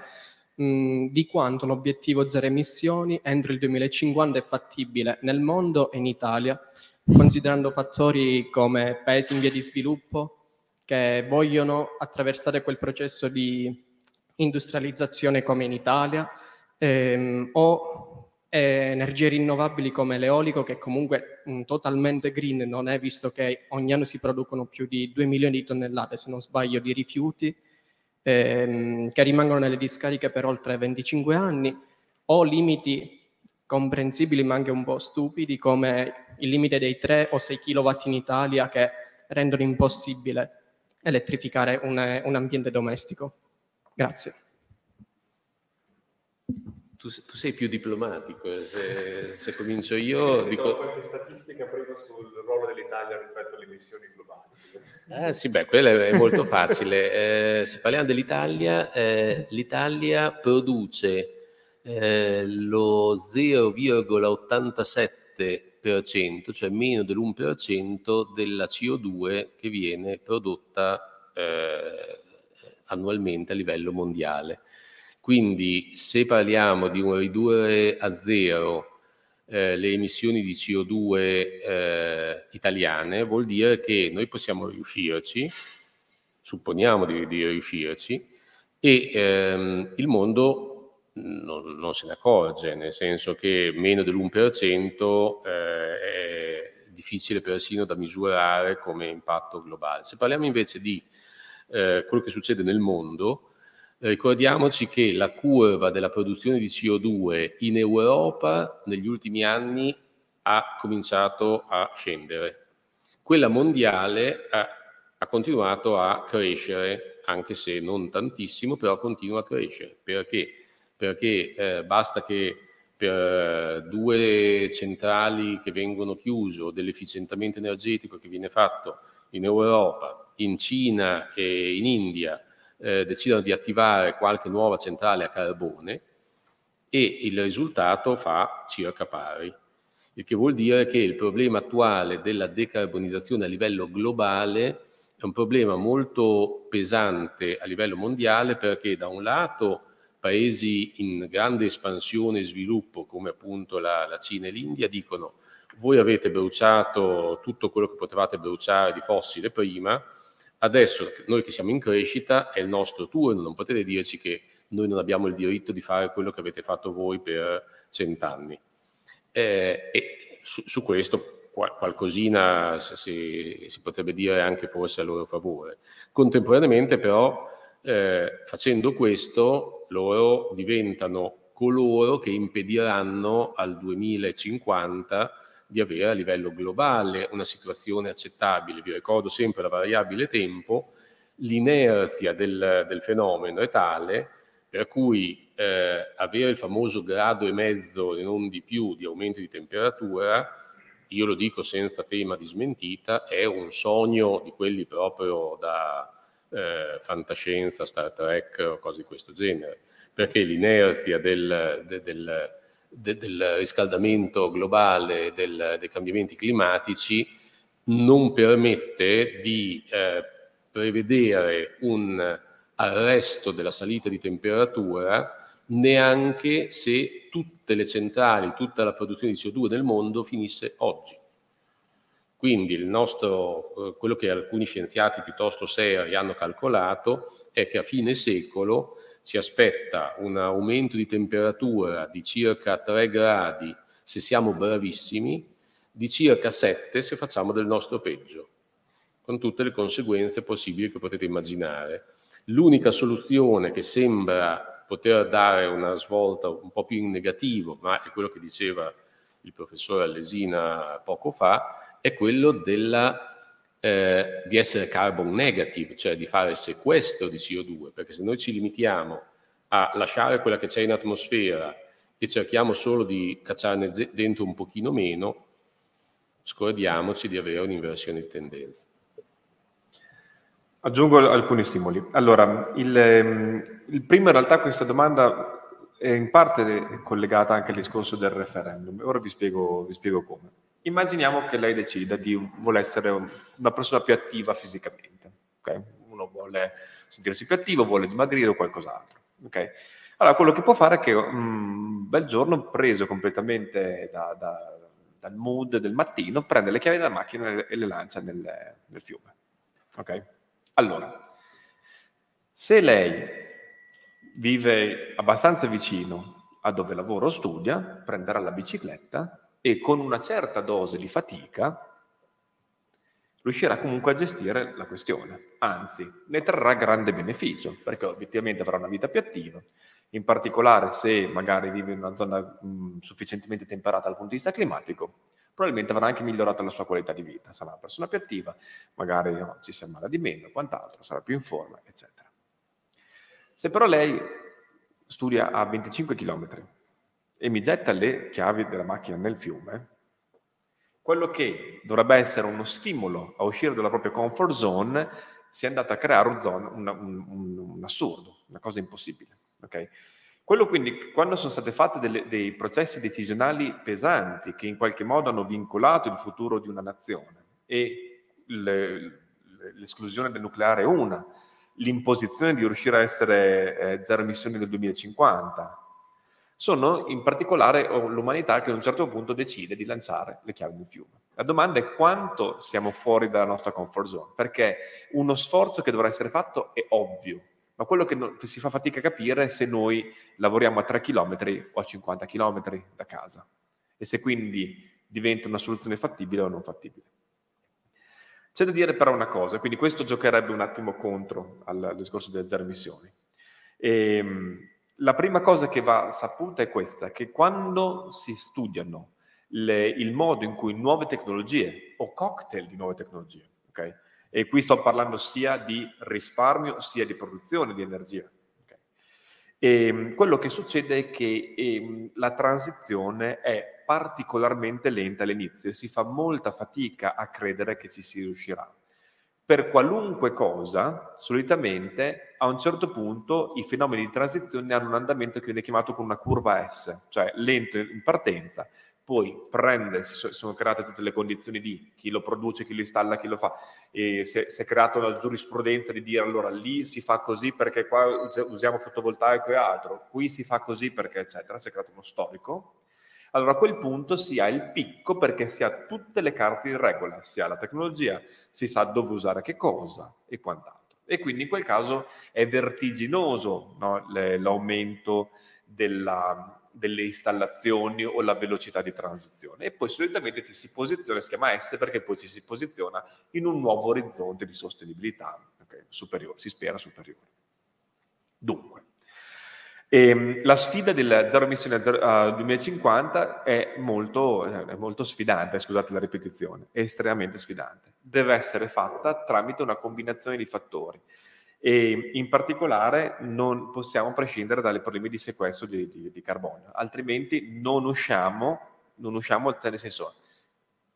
mh, di quanto l'obiettivo zero emissioni entro il 2050 è fattibile nel mondo e in Italia, considerando fattori come paesi in via di sviluppo che vogliono attraversare quel processo di industrializzazione come in Italia ehm, o eh, energie rinnovabili come l'eolico, che comunque mh, totalmente green non è, visto che ogni anno si producono più di 2 milioni di tonnellate, se non sbaglio, di rifiuti, ehm, che rimangono nelle discariche per oltre 25 anni, o limiti comprensibili ma anche un po' stupidi, come il limite dei 3 o 6 kW in Italia, che rendono impossibile elettrificare un, un ambiente domestico. Grazie. Tu, tu sei più diplomatico, eh, se, se comincio io... Dico... qualche statistica prima sul ruolo dell'Italia rispetto alle emissioni globali. Ah, sì, beh, quello è molto facile. Eh, se parliamo dell'Italia, eh, l'Italia produce eh, lo 0,87%, cioè meno dell'1% della CO2 che viene prodotta eh, annualmente a livello mondiale. Quindi se parliamo di un ridurre a zero eh, le emissioni di CO2 eh, italiane, vuol dire che noi possiamo riuscirci, supponiamo di, di riuscirci, e ehm, il mondo non, non, se ne accorge, nel senso che meno dell'1% eh, è difficile persino da misurare come impatto globale. Se parliamo invece di eh, quello che succede nel mondo, Ricordiamoci che la curva della produzione di CO2 in Europa negli ultimi anni ha cominciato a scendere. Quella mondiale ha, ha continuato a crescere, anche se non tantissimo, però continua a crescere. Perché? Perché eh, basta che per due centrali che vengono chiuse o dell'efficientamento energetico che viene fatto in Europa, in Cina e in India, eh, decidono di attivare qualche nuova centrale a carbone e il risultato fa circa pari. Il che vuol dire che il problema attuale della decarbonizzazione a livello globale è un problema molto pesante a livello mondiale perché da un lato paesi in grande espansione e sviluppo come appunto la, la Cina e l'India dicono voi avete bruciato tutto quello che potevate bruciare di fossile prima, Adesso noi che siamo in crescita è il nostro turno, non potete dirci che noi non abbiamo il diritto di fare quello che avete fatto voi per cent'anni. Eh, e su, su questo qual- qualcosina si, si, potrebbe dire anche forse a loro favore. Contemporaneamente però, eh, facendo questo, loro diventano coloro che impediranno al 2050 di avere a livello globale una situazione accettabile. Vi ricordo sempre la variabile tempo, l'inerzia del, del fenomeno è tale per cui eh, avere il famoso grado e mezzo e non di più di aumento di temperatura, io lo dico senza tema di smentita, è un sogno di quelli proprio da eh, fantascienza, Star Trek o cose di questo genere, perché l'inerzia del, del, del de, del riscaldamento globale, del, dei cambiamenti climatici, non permette di eh, prevedere un arresto della salita di temperatura neanche se tutte le centrali, tutta la produzione di CO2 nel mondo finisse oggi. Quindi nostro, eh, quello che alcuni scienziati piuttosto seri hanno calcolato è che a fine secolo si aspetta un aumento di temperatura di circa 3 gradi se siamo bravissimi, di circa 7 se facciamo del nostro peggio, con tutte le conseguenze possibili che potete immaginare. L'unica soluzione che sembra poter dare una svolta un po' più in negativo, ma è quello che diceva il professore Allesina poco fa, è quello della eh, di essere carbon negative, cioè di fare sequestro di CO2, perché se noi ci limitiamo a lasciare quella che c'è in atmosfera e cerchiamo solo di cacciarne dentro un pochino meno, scordiamoci di avere un'inversione di tendenza. Aggiungo alcuni stimoli. Allora, il, ehm, il primo in realtà questa domanda è in parte collegata anche al discorso del referendum. Ora vi spiego, vi spiego come. Immaginiamo che lei decida di vuole essere una persona più attiva fisicamente. Okay? Uno vuole sentirsi più attivo, vuole dimagrire o qualcos'altro. Okay? Allora, quello che può fare è che un mm, bel giorno, preso completamente da, da, dal mood del mattino, prende le chiavi della macchina e le lancia nel, nel fiume. Ok? Allora, se lei vive abbastanza vicino a dove lavora o studia, prenderà la bicicletta e con una certa dose di fatica riuscirà comunque a gestire la questione, anzi ne trarrà grande beneficio perché obiettivamente avrà una vita più attiva, in particolare se magari vive in una zona mh, sufficientemente temperata dal punto di vista climatico, probabilmente avrà anche migliorato la sua qualità di vita, sarà una persona più attiva, magari no, ci si ammala di meno, quant'altro, sarà più in forma, eccetera. Se però lei studia a 25 km e mi getta le chiavi della macchina nel fiume, quello che dovrebbe essere uno stimolo a uscire dalla propria comfort zone si è andato a creare un, zone, un, un, un assurdo, una cosa impossibile. Okay? Quello quindi, quando sono state fatte delle, dei processi decisionali pesanti che in qualche modo hanno vincolato il futuro di una nazione e le, l'esclusione del nucleare è una, l'imposizione di riuscire a essere eh, zero emissioni nel 2050, sono in particolare l'umanità che a un certo punto decide di lanciare le chiavi nel fiume. La domanda è quanto siamo fuori dalla nostra comfort zone, perché uno sforzo che dovrà essere fatto è ovvio, ma quello che, si fa fatica a capire è se noi lavoriamo a 3 km o a 50 km da casa e se quindi diventa una soluzione fattibile o non fattibile. C'è da dire però una cosa, quindi questo giocherebbe un attimo contro al, al discorso delle zero emissioni. E, ehm, la prima cosa che va saputa è questa, che quando si studiano le, il modo in cui nuove tecnologie o cocktail di nuove tecnologie, ok? E qui sto parlando sia di risparmio sia di produzione di energia. Okay? E, ehm, quello che succede è che eh, la transizione è particolarmente lenta all'inizio e si fa molta fatica a credere che ci si riuscirà. Per qualunque cosa, solitamente a un certo punto i fenomeni di transizione hanno un andamento che viene chiamato con una curva S, cioè lento in partenza, poi prende, si sono create tutte le condizioni di chi lo produce, chi lo installa, chi lo fa, e si è, si è creata una giurisprudenza di dire allora lì si fa così perché qua usiamo fotovoltaico e altro, qui si fa così perché eccetera, si è creato uno storico allora a quel punto si ha il picco perché si ha tutte le carte in regola, si ha la tecnologia, si sa dove usare che cosa e quant'altro. E quindi in quel caso è vertiginoso no? l'aumento della, delle installazioni o la velocità di transizione. E poi solitamente ci si posiziona, si chiama S perché poi ci si posiziona in un nuovo orizzonte di sostenibilità okay, superiore, si spera superiore. Dunque, e ehm, la sfida del zero emissione al 2050 è molto, è molto sfidante, scusate la ripetizione, è estremamente sfidante. Deve essere fatta tramite una combinazione di fattori e in particolare non possiamo prescindere dalle problemi di sequestro di, di, di carbonio, altrimenti non usciamo, non usciamo, nel senso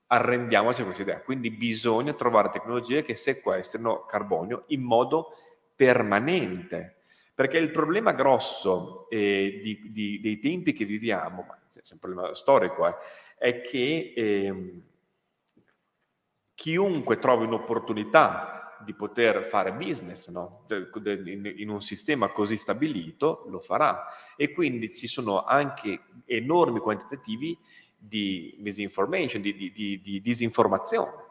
arrendiamoci a questa idea. Quindi bisogna trovare tecnologie che sequestrino carbonio in modo permanente, perché il problema grosso eh, di, di, dei tempi che viviamo, ma è un problema storico, eh, è che eh, chiunque trovi un'opportunità di poter fare business no? in un sistema così stabilito lo farà e quindi ci sono anche enormi quantitativi di misinformation, di, di, di, di disinformazione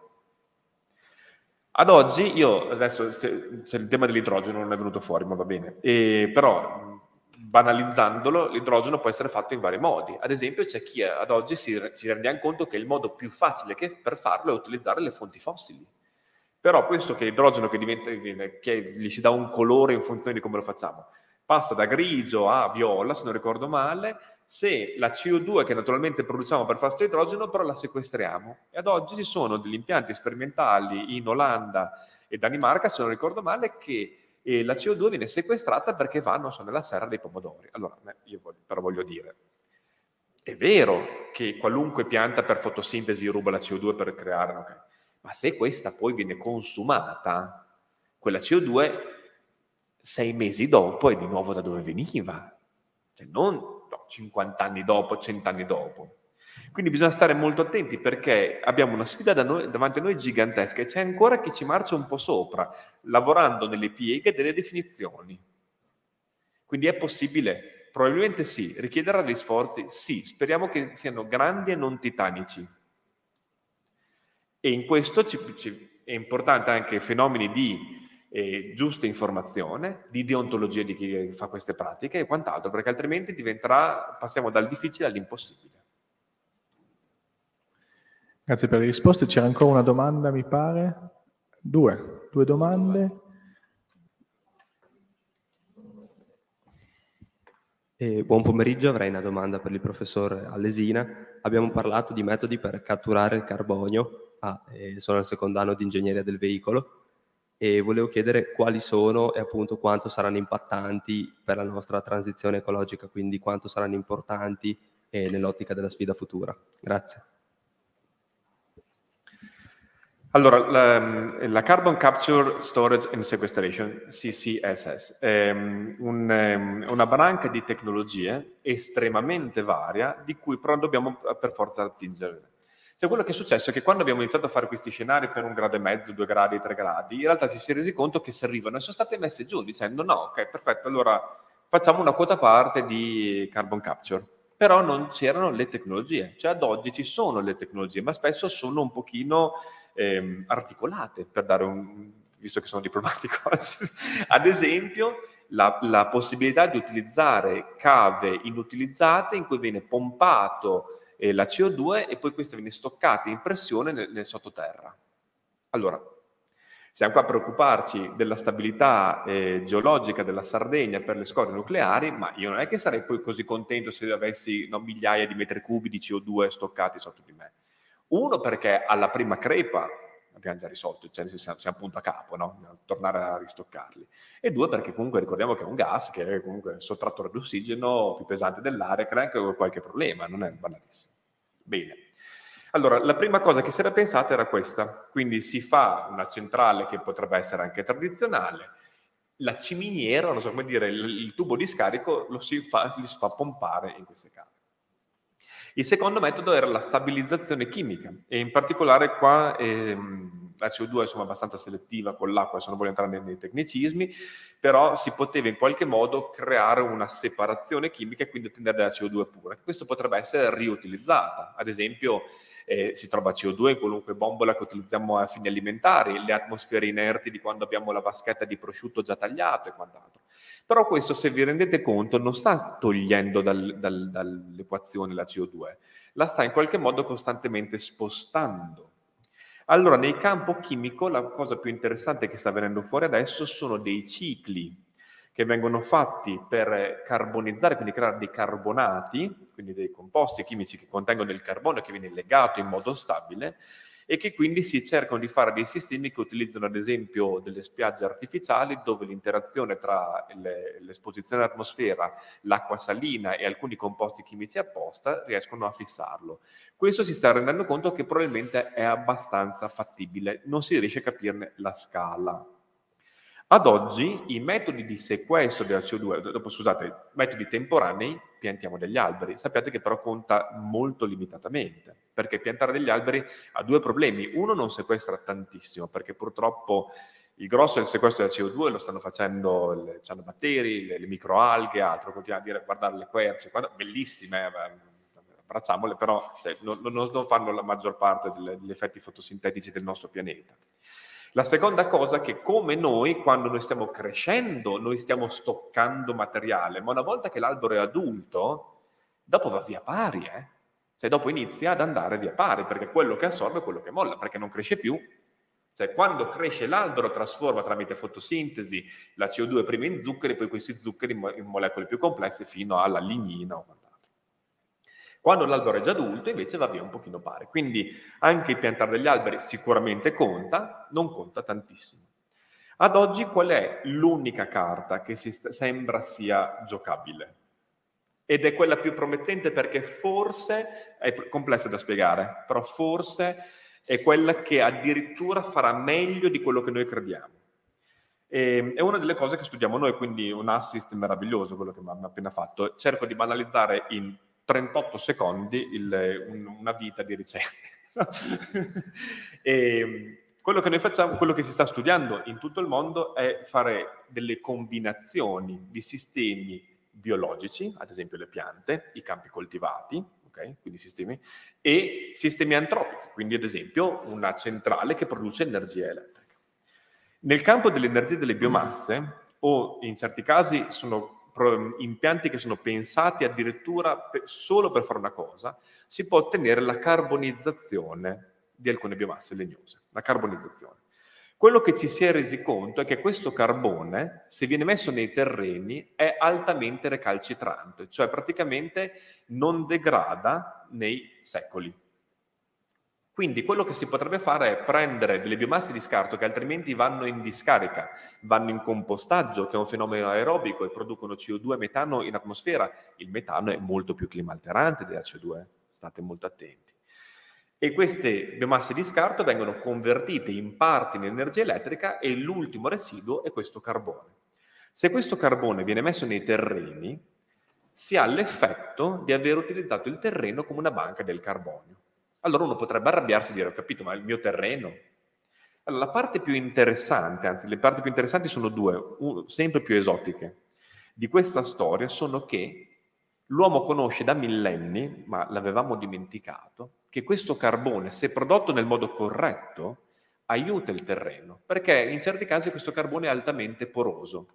ad oggi, io adesso se, se il tema dell'idrogeno non è venuto fuori, ma va bene, e, però banalizzandolo, l'idrogeno può essere fatto in vari modi. Ad esempio, c'è chi ad oggi si, si rende conto che il modo più facile per farlo è utilizzare le fonti fossili. Però questo che l'idrogeno che diventa, che gli si dà un colore in funzione di come lo facciamo, passa da grigio a viola, se non ricordo male, se la CO2 che naturalmente produciamo per fare idrogeno, però la sequestriamo. E ad oggi ci sono degli impianti sperimentali in Olanda e Danimarca, se non ricordo male, che eh, la CO2 viene sequestrata perché va, non so, nella serra dei pomodori. Allora, io voglio, però voglio dire, è vero che qualunque pianta per fotosintesi ruba la CO2 per creare, okay, ma se questa poi viene consumata, Quella CO2 sei mesi dopo è di nuovo da dove veniva, cioè non no, 50 anni dopo, 100 anni dopo. Quindi bisogna stare molto attenti perché abbiamo una sfida da noi, davanti a noi gigantesca e c'è ancora chi ci marcia un po' sopra, lavorando nelle pieghe delle definizioni. Quindi è possibile? Probabilmente sì. Richiederà degli sforzi? Sì. Speriamo che siano grandi e non titanici. E in questo ci, ci, è importante anche fenomeni di eh, giusta informazione, di deontologia di chi fa queste pratiche e quant'altro, perché altrimenti diventerà, passiamo dal difficile all'impossibile. Grazie per le risposte. C'era ancora una domanda, mi pare. Due, due domande. Eh, buon pomeriggio, avrei una domanda per il professor Allesina. Abbiamo parlato di metodi per catturare il carbonio, ah, eh, sono al secondo anno di ingegneria del veicolo, e volevo chiedere quali sono e appunto quanto saranno impattanti per la nostra transizione ecologica, quindi quanto saranno importanti eh, nell'ottica della sfida futura. Grazie. Allora, la, la, Carbon Capture Storage and Sequestration, CCSS, è un, una branca di tecnologie estremamente varia di cui però dobbiamo per forza attingere. Cioè, quello che è successo è che quando abbiamo iniziato a fare questi scenari per un grado e mezzo, due gradi, tre gradi, in realtà ci si è resi conto che servivano e sono state messe giù dicendo no, ok, perfetto, allora facciamo una quota parte di carbon capture. Però non c'erano le tecnologie, cioè ad oggi ci sono le tecnologie, ma spesso sono un pochino ehm, articolate, per dare un, visto che sono diplomatico oggi. ad esempio, la, la possibilità di utilizzare cave inutilizzate in cui viene pompato eh, la CO2 e poi questa viene stoccata in pressione nel, nel sottoterra. Allora, siamo qua a preoccuparci della stabilità eh, geologica della Sardegna per le scorie nucleari, ma io non è che sarei poi così contento se avessi no, migliaia di metri cubi di CO2 stoccati sotto di me. Uno perché alla prima crepa abbiamo già risolto, cioè siamo, siamo appunto a capo, no? tornare a ristoccarli. E due perché comunque ricordiamo che è un gas che è comunque sottrattore di ossigeno più pesante dell'aria, crea anche qualche problema, non è banalissimo. Bene. Allora, la prima cosa che si era pensata era questa, quindi si fa una centrale che potrebbe essere anche tradizionale, la ciminiera, non so come dire, il, il tubo di scarico lo si fa, si fa pompare in queste cave. Il secondo metodo era la stabilizzazione chimica e in particolare qua ehm, la CO2 è insomma, abbastanza selettiva con l'acqua, se non voglio entrare nei, nei, tecnicismi, però si poteva in qualche modo creare una separazione chimica e quindi ottenere della CO2 pura. Questo potrebbe essere riutilizzata, ad esempio eh, si trova CO2 in qualunque bombola che utilizziamo a fini alimentari, le atmosfere inerti di quando abbiamo la vaschetta di prosciutto già tagliato e quant'altro. Però questo, se vi rendete conto, non sta togliendo dal, dal, dall'equazione la CO2, la sta in qualche modo costantemente spostando. Allora, nel campo chimico, la cosa più interessante che sta venendo fuori adesso sono dei cicli che vengono fatti per carbonizzare, quindi creare dei carbonati, quindi dei composti chimici che contengono il carbonio che viene legato in modo stabile e che quindi si cercano di fare dei sistemi che utilizzano ad esempio delle spiagge artificiali dove l'interazione tra le, l'esposizione all'atmosfera, l'acqua salina e alcuni composti chimici apposta riescono a fissarlo. Questo si sta rendendo conto che probabilmente è abbastanza fattibile, non si riesce a capirne la scala. Ad oggi i metodi di sequestro della CO2, dopo scusate, metodi temporanei, piantiamo degli alberi. Sappiate che però conta molto limitatamente, perché piantare degli alberi ha due problemi. Uno non sequestra tantissimo, perché purtroppo il grosso del sequestro della CO2 lo stanno facendo le cianobatteri, le, le microalghe, altro, continuiamo a dire guardare le querce, bellissime, eh, abbracciamole, però cioè, non, non, fanno la maggior parte degli effetti fotosintetici del nostro pianeta. La seconda cosa è che come noi, quando noi stiamo crescendo, noi stiamo stoccando materiale, ma una volta che l'albero è adulto, dopo va via pari, eh? Cioè dopo inizia ad andare via pari, perché quello che assorbe è quello che molla, perché non cresce più. Cioè quando cresce l'albero trasforma tramite fotosintesi la CO2 prima in zuccheri, poi questi zuccheri in molecole più complesse fino alla lignina o quando l'albero è già adulto invece va via un pochino pari. Quindi anche il piantare degli alberi sicuramente conta, non conta tantissimo. Ad oggi qual è l'unica carta che si sembra sia giocabile? Ed è quella più promettente perché forse, è complessa da spiegare, però forse è quella che addirittura farà meglio di quello che noi crediamo. E, è una delle cose che studiamo noi, quindi un assist meraviglioso quello che mi hanno appena fatto. Cerco di banalizzare in 38 secondi il, un, una vita di ricerca. e, quello che noi facciamo, quello che si sta studiando in tutto il mondo è fare delle combinazioni di sistemi biologici, ad esempio le piante, i campi coltivati, okay? quindi sistemi, e sistemi antropici, quindi ad esempio una centrale che produce energia elettrica. Nel campo dell'energia delle biomasse, o in certi casi sono impianti che sono pensati addirittura per, solo per fare una cosa, si può ottenere la carbonizzazione di alcune biomasse legnose, la carbonizzazione. Quello che ci si è resi conto è che questo carbone, se viene messo nei terreni, è altamente recalcitrante, cioè praticamente non degrada nei secoli. Quindi quello che si potrebbe fare è prendere delle biomasse di scarto che altrimenti vanno in discarica, vanno in compostaggio, che è un fenomeno aerobico e producono CO2 e metano in atmosfera. Il metano è molto più climalterante della CO2, state molto attenti e queste biomasse di scarto vengono convertite in parte in energia elettrica e l'ultimo residuo è questo carbone. Se questo carbone viene messo nei terreni, si ha l'effetto di aver utilizzato il terreno come una banca del carbonio. Allora uno potrebbe arrabbiarsi e dire, ho capito, ma il mio terreno... Allora, la parte più interessante, anzi le parti più interessanti sono due, un, sempre più esotiche, di questa storia sono che l'uomo conosce da millenni, ma l'avevamo dimenticato, che questo carbone, se prodotto nel modo corretto, aiuta il terreno, perché in certi casi questo carbone è altamente poroso.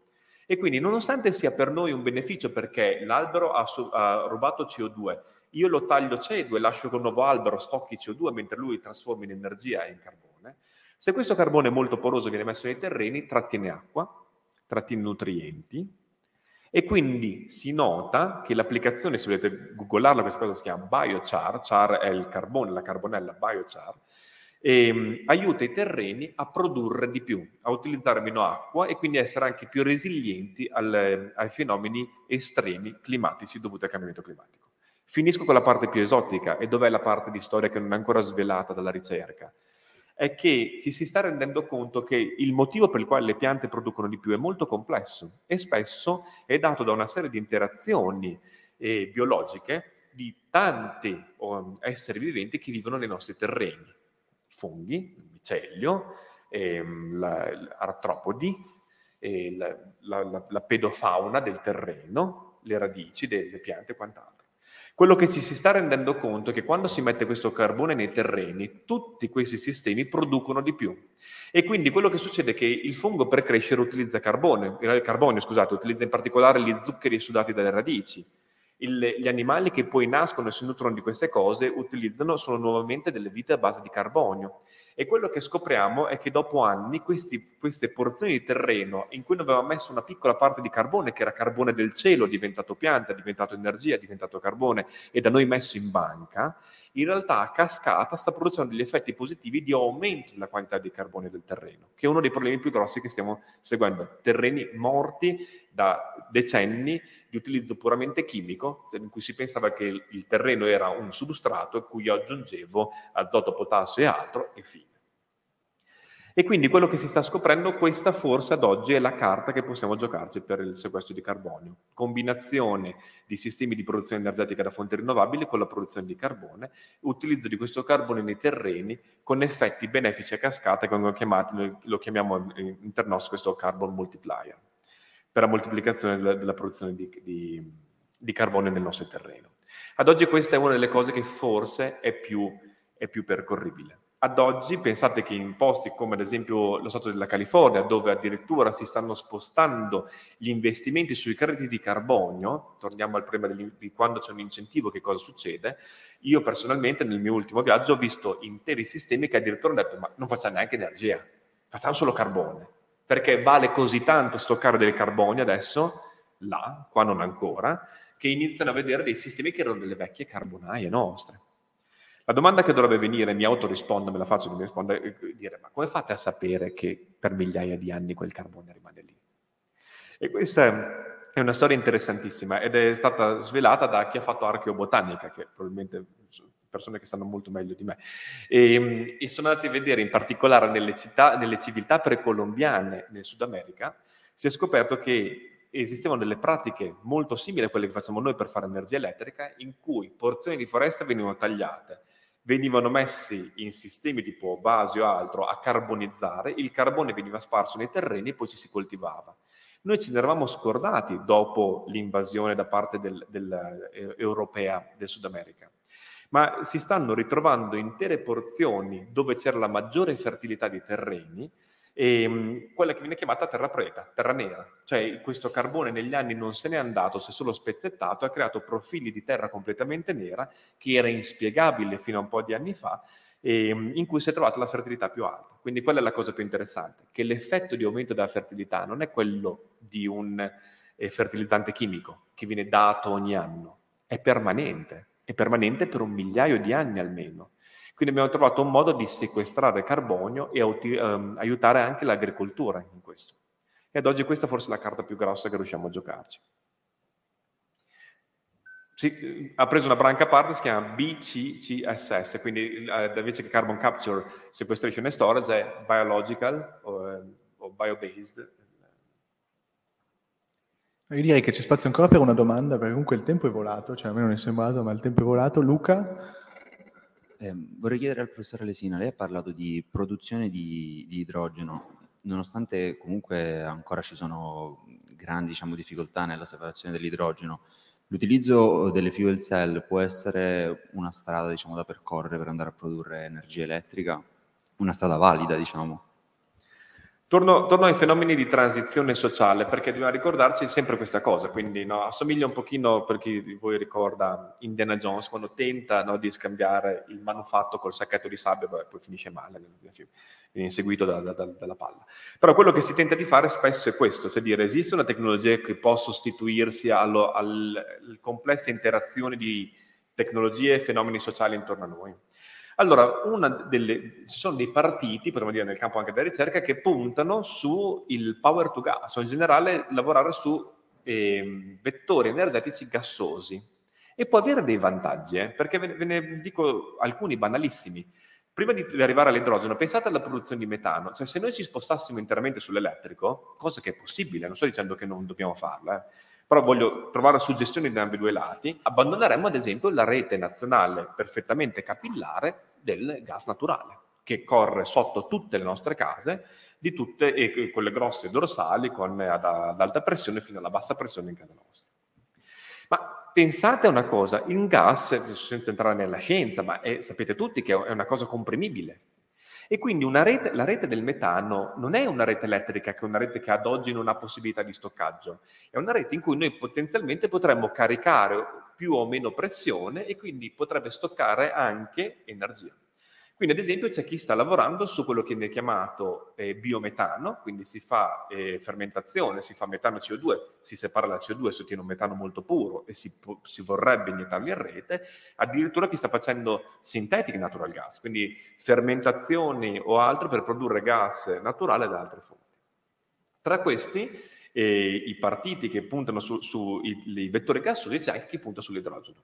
E quindi nonostante sia per noi un beneficio perché l'albero ha, ha rubato CO2, io lo taglio cedo e lascio che un nuovo albero stocchi CO2 mentre lui trasforma in energia e in carbone, se questo carbone molto poroso viene messo nei terreni, trattiene acqua, trattiene nutrienti, e quindi si nota che l'applicazione, se volete googlarla, questa cosa si chiama biochar, char è il carbone, la carbonella biochar, e, um, aiuta i terreni a produrre di più, a utilizzare meno acqua e quindi essere anche più resilienti al, ai fenomeni estremi climatici dovuti al cambiamento climatico. Finisco con la parte più esotica e dov'è la parte di storia che non è ancora svelata dalla ricerca è che ci si sta rendendo conto che il motivo per il quale le piante producono di più è molto complesso e spesso è dato da una serie di interazioni eh, biologiche di tanti um, esseri viventi che vivono nei nostri terreni. Funghi, il micelio, ehm, l'artropodi, eh, la, la, la, la pedofauna del terreno, le radici delle piante e quant'altro. Quello che ci si sta rendendo conto è che quando si mette questo carbone nei terreni, tutti questi sistemi producono di più. E quindi quello che succede è che il fungo per crescere utilizza carbone, il carbonio, scusate, utilizza in particolare gli zuccheri sudati dalle radici. Il, gli animali che poi nascono e si nutrono di queste cose utilizzano, sono nuovamente delle vite a base di carbonio. E quello che scopriamo è che dopo anni questi, queste porzioni di terreno in cui noi avevamo messo una piccola parte di carbone, che era carbone del cielo, diventato pianta, diventato energia, diventato carbone, e da noi messo in banca, in realtà a cascata sta producendo degli effetti positivi di aumento della quantità di carbone del terreno, che è uno dei problemi più grossi che stiamo seguendo. Terreni morti da decenni di utilizzo puramente chimico, in cui si pensava che il terreno era un substrato a cui io aggiungevo azoto, potassio e altro, e fine. E quindi quello che si sta scoprendo, questa forse ad oggi è la carta che possiamo giocarci per il sequestro di carbonio. Combinazione di sistemi di produzione energetica da fonti rinnovabili con la produzione di carbone, utilizzo di questo carbone nei terreni con effetti benefici a cascata che vengono chiamati, noi lo chiamiamo in Ternos questo carbon multiplier, per la moltiplicazione della, della produzione di, di, di, carbone nel nostro terreno. Ad oggi questa è una delle cose che forse è più, è più percorribile. Ad oggi pensate che in posti come ad esempio lo Stato della California, dove addirittura si stanno spostando gli investimenti sui crediti di carbonio, torniamo al problema di quando c'è un incentivo che cosa succede, io personalmente nel mio ultimo viaggio ho visto interi sistemi che addirittura hanno detto ma non facciamo neanche energia, facciamo solo carbone, perché vale così tanto stoccare del carbonio adesso, là, qua non ancora, che iniziano a vedere dei sistemi che erano delle vecchie carbonaie nostre. La domanda che dovrebbe venire, mi autorispondo, me la faccio, mi risponde, è dire, ma come fate a sapere che per migliaia di anni quel carbone rimane lì? E questa è una storia interessantissima ed è stata svelata da chi ha fatto archeobotanica, che probabilmente persone che sanno molto meglio di me. E, e sono andati a vedere in particolare nelle, città, nelle civiltà precolombiane nel Sud America, si è scoperto che esistevano delle pratiche molto simili a quelle che facciamo noi per fare energia elettrica, in cui porzioni di foresta venivano tagliate, venivano messi in sistemi tipo basi o altro a carbonizzare, il carbone veniva sparso nei terreni e poi ci si coltivava. Noi ne eravamo scordati dopo l'invasione da parte del, del, eh, europea del Sud America, ma si stanno ritrovando intere porzioni dove c'era la maggiore fertilità di terreni, e, ehm, quella che viene chiamata terra preta, terra nera, cioè questo carbone negli anni non se n'è andato, si è solo spezzettato, ha creato profili di terra completamente nera che era inspiegabile fino a un po' di anni fa ehm, in cui si è trovata la fertilità più alta. Quindi quella è la cosa più interessante, che l'effetto di aumento della fertilità non è quello di un eh, fertilizzante chimico che viene dato ogni anno, è permanente, è permanente per un migliaio di anni almeno. Quindi abbiamo trovato un modo di sequestrare carbonio e ehm, aiutare anche l'agricoltura in questo. E ad oggi questa forse è la carta più grossa che riusciamo a giocarci. Si, ha preso una branca a parte, si chiama BCCSS, quindi eh, invece che Carbon Capture, Sequestration and Storage è Biological o, eh, o Bio-Based. Io direi che c'è spazio ancora per una domanda, perché comunque il tempo è volato, cioè a me non è sembrato, ma il tempo è volato. Luca? Eh, vorrei chiedere al professore Lesina, lei ha parlato di produzione di, di idrogeno, nonostante comunque ancora ci sono grandi diciamo, difficoltà nella separazione dell'idrogeno, L'utilizzo delle fuel cell può essere una strada diciamo, da percorrere per andare a produrre energia elettrica, una strada valida, diciamo. Torno, torno, ai fenomeni di transizione sociale, perché dobbiamo ricordarci sempre questa cosa, quindi no, assomiglia un pochino, per chi di voi ricorda Indiana Jones, quando tenta no, di scambiare il manufatto col sacchetto di sabbia, beh, poi finisce male, viene inseguito da, da, da, dalla palla. Però quello che si tenta di fare spesso è questo, cioè dire esiste una tecnologia che può sostituirsi alle al complesse interazioni di tecnologie e fenomeni sociali intorno a noi. Allora, delle, ci sono dei partiti, potremmo dire nel campo anche della ricerca, che puntano sul power to gas, o in generale lavorare su eh, vettori energetici gassosi. E può avere dei vantaggi, eh, perché ve, ve ne dico alcuni banalissimi. Prima di, di arrivare all'idrogeno, pensate alla produzione di metano. Cioè, se noi ci spostassimo interamente sull'elettrico, cosa che è possibile, non sto dicendo che non dobbiamo farla, eh, però voglio trovare suggestioni da ambedue i lati, abbandoneremmo ad esempio la rete nazionale perfettamente capillare del gas naturale, che corre sotto tutte le nostre case, di tutte e quelle grosse dorsali con, ad, ad alta pressione fino alla bassa pressione in casa nostra. Ma pensate a una cosa, il gas, senza entrare nella scienza, ma è, sapete tutti che è una cosa comprimibile, e quindi rete, la rete del metano non è una rete elettrica, che è una rete che ad oggi non ha possibilità di stoccaggio, è una rete in cui noi potenzialmente potremmo caricare più o meno pressione e quindi potrebbe stoccare anche energia. Quindi ad esempio c'è chi sta lavorando su quello che viene chiamato eh, biometano, quindi si fa eh, fermentazione, si fa metano CO2, si separa la CO2 si ottiene un metano molto puro e si, si vorrebbe iniettarlo in rete, addirittura chi sta facendo synthetic natural gas, quindi fermentazioni o altro per produrre gas naturale da altre fonti. Tra questi eh, i partiti che puntano sui su vettori gassosi c'è anche chi punta sull'idrogeno.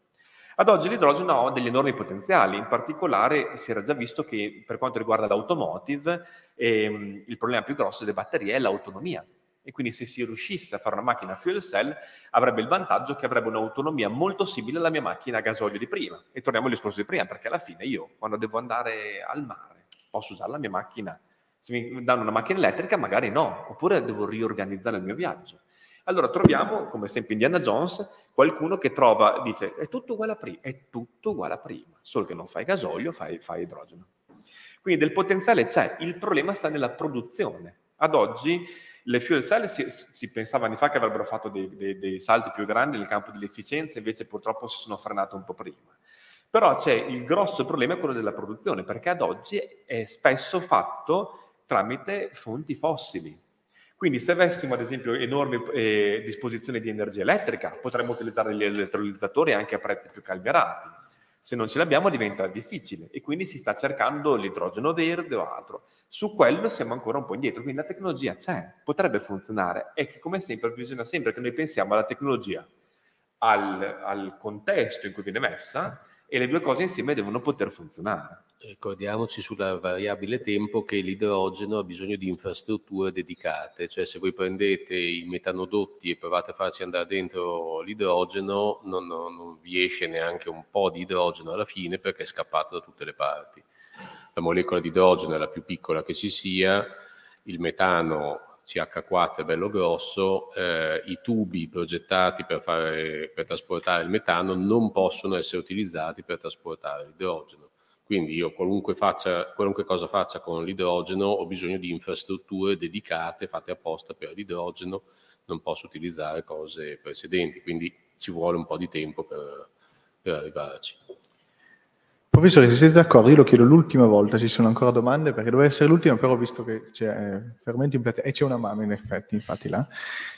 Ad oggi l'idrogeno ha degli enormi potenziali, in particolare si era già visto che per quanto riguarda l'automotive ehm, il problema più grosso delle batterie è l'autonomia e quindi se si riuscisse a fare una macchina fuel cell avrebbe il vantaggio che avrebbe un'autonomia molto simile alla mia macchina a gasolio di prima. E torniamo al discorso di prima, perché alla fine io quando devo andare al mare posso usare la mia macchina, se mi danno una macchina elettrica magari no, oppure devo riorganizzare il mio viaggio. Allora troviamo, come sempre Indiana Jones, qualcuno che trova, dice, è tutto uguale a prima, è tutto uguale a prima, solo che non fai gasolio, fai, fai idrogeno. Quindi del potenziale c'è, il problema sta nella produzione. Ad oggi le fuel cell si, si pensava anni fa che avrebbero fatto dei, dei, dei, salti più grandi nel campo dell'efficienza, invece purtroppo si sono frenate un po' prima. Però c'è il grosso problema, quello della produzione, perché ad oggi è spesso fatto tramite fonti fossili. Quindi se avessimo ad esempio enormi eh, disposizioni di energia elettrica, potremmo utilizzare gli elettrolizzatori anche a prezzi più calmierati. Se non ce l'abbiamo diventa difficile e quindi si sta cercando l'idrogeno verde o altro. Su quello siamo ancora un po' indietro, quindi la tecnologia c'è, potrebbe funzionare. È che come sempre bisogna sempre che noi pensiamo alla tecnologia, al, al contesto in cui viene messa e le due cose insieme devono poter funzionare. Ricordiamoci sulla variabile tempo che l'idrogeno ha bisogno di infrastrutture dedicate, cioè se voi prendete i metanodotti e provate a farci andare dentro l'idrogeno, non, non, non vi esce neanche un po' di idrogeno alla fine perché è scappato da tutte le parti. La molecola di idrogeno è la più piccola che ci sia, il metano CH4 è bello grosso, eh, i tubi progettati per, fare, per trasportare il metano non possono essere utilizzati per trasportare l'idrogeno. Quindi io qualunque, faccia, qualunque, cosa faccia con l'idrogeno ho bisogno di infrastrutture dedicate, fatte apposta per l'idrogeno, non posso utilizzare cose precedenti, quindi ci vuole un po' di tempo per, per arrivarci. Professore, se siete d'accordo, io lo chiedo l'ultima volta, ci sono ancora domande, perché doveva essere l'ultima, però ho visto che c'è eh, fermento in platea, e c'è una mano in effetti, infatti là.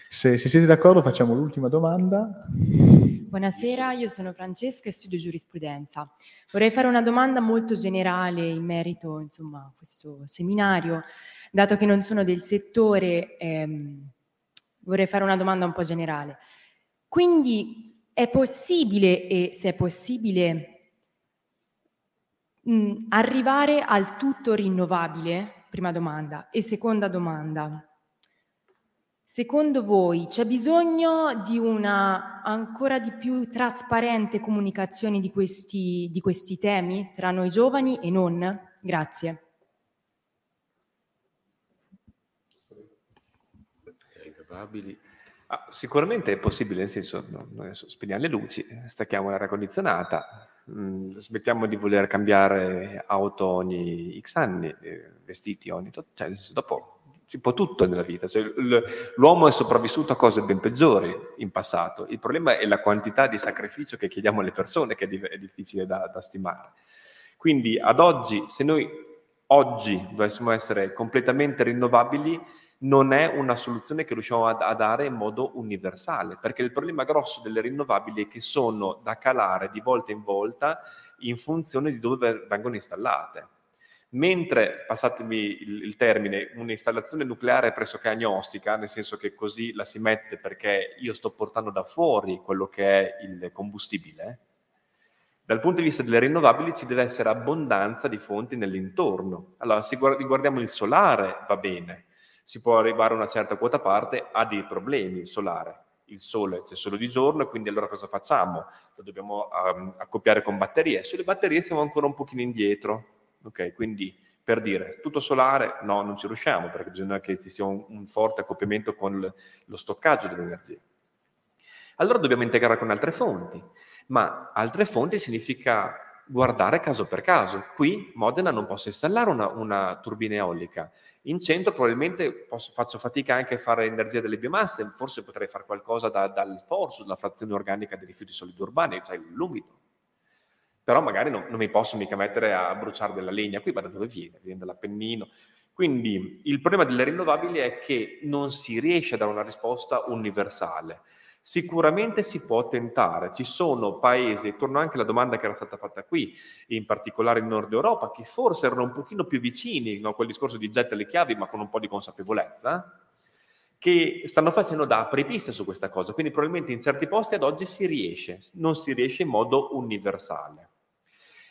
Se, se siete d'accordo facciamo l'ultima domanda. Buonasera, io sono Francesca e studio giurisprudenza. Vorrei fare una domanda molto generale in merito insomma, a questo seminario. Dato che non sono del settore, ehm, vorrei fare una domanda un po' generale. Quindi è possibile, e se è possibile, mh, arrivare al tutto rinnovabile? Prima domanda. E seconda domanda. Secondo voi c'è bisogno di una ancora di più trasparente comunicazione di questi, di questi temi tra noi giovani e non? Grazie. Ah, sicuramente è possibile, nel senso, no, spegniamo le luci, stacchiamo l'aria condizionata, mh, smettiamo di voler cambiare auto ogni X anni, eh, vestiti ogni tot, cioè dopo si può tutto nella vita. Cioè, l'uomo è sopravvissuto a cose ben peggiori in passato. Il problema è la quantità di sacrificio che chiediamo alle persone, che è, è difficile da, da, stimare. Quindi ad oggi, se noi oggi dovessimo essere completamente rinnovabili, non è una soluzione che riusciamo a, a dare in modo universale, perché il problema grosso delle rinnovabili è che sono da calare di volta in volta in funzione di dove vengono installate. Mentre, passatemi il, il, termine, un'installazione nucleare è pressoché agnostica, nel senso che così la si mette perché io sto portando da fuori quello che è il combustibile, dal punto di vista delle rinnovabili ci deve essere abbondanza di fonti nell'intorno. Allora, se guardiamo il solare, va bene, si può arrivare a una certa quota parte, ha dei problemi il solare. Il sole c'è solo di giorno quindi allora cosa facciamo? Lo dobbiamo um, accoppiare con batterie. Sulle batterie siamo ancora un pochino indietro. Ok, quindi per dire tutto solare, no, non ci riusciamo perché bisogna che ci sia un, un forte accoppiamento con l- lo stoccaggio dell'energia. Allora dobbiamo integrare con altre fonti, ma altre fonti significa guardare caso per caso. Qui Modena non posso installare una, una turbina eolica, in centro probabilmente posso, faccio fatica anche a fare energia delle biomasse, forse potrei fare qualcosa da, dal FORSU, dalla frazione organica dei rifiuti solidi urbani, cioè l'umido. Però magari non, non mi posso mica mettere a bruciare della legna, qui da dove viene? Viene dall'Appennino. Quindi il problema delle rinnovabili è che non si riesce a dare una risposta universale. Sicuramente si può tentare, ci sono paesi, torno anche alla domanda che era stata fatta qui, in particolare in Nord Europa, che forse erano un pochino più vicini no, quel discorso di getta le chiavi, ma con un po' di consapevolezza, che stanno facendo da apripiste su questa cosa, quindi probabilmente in certi posti ad oggi si riesce, non si riesce in modo universale.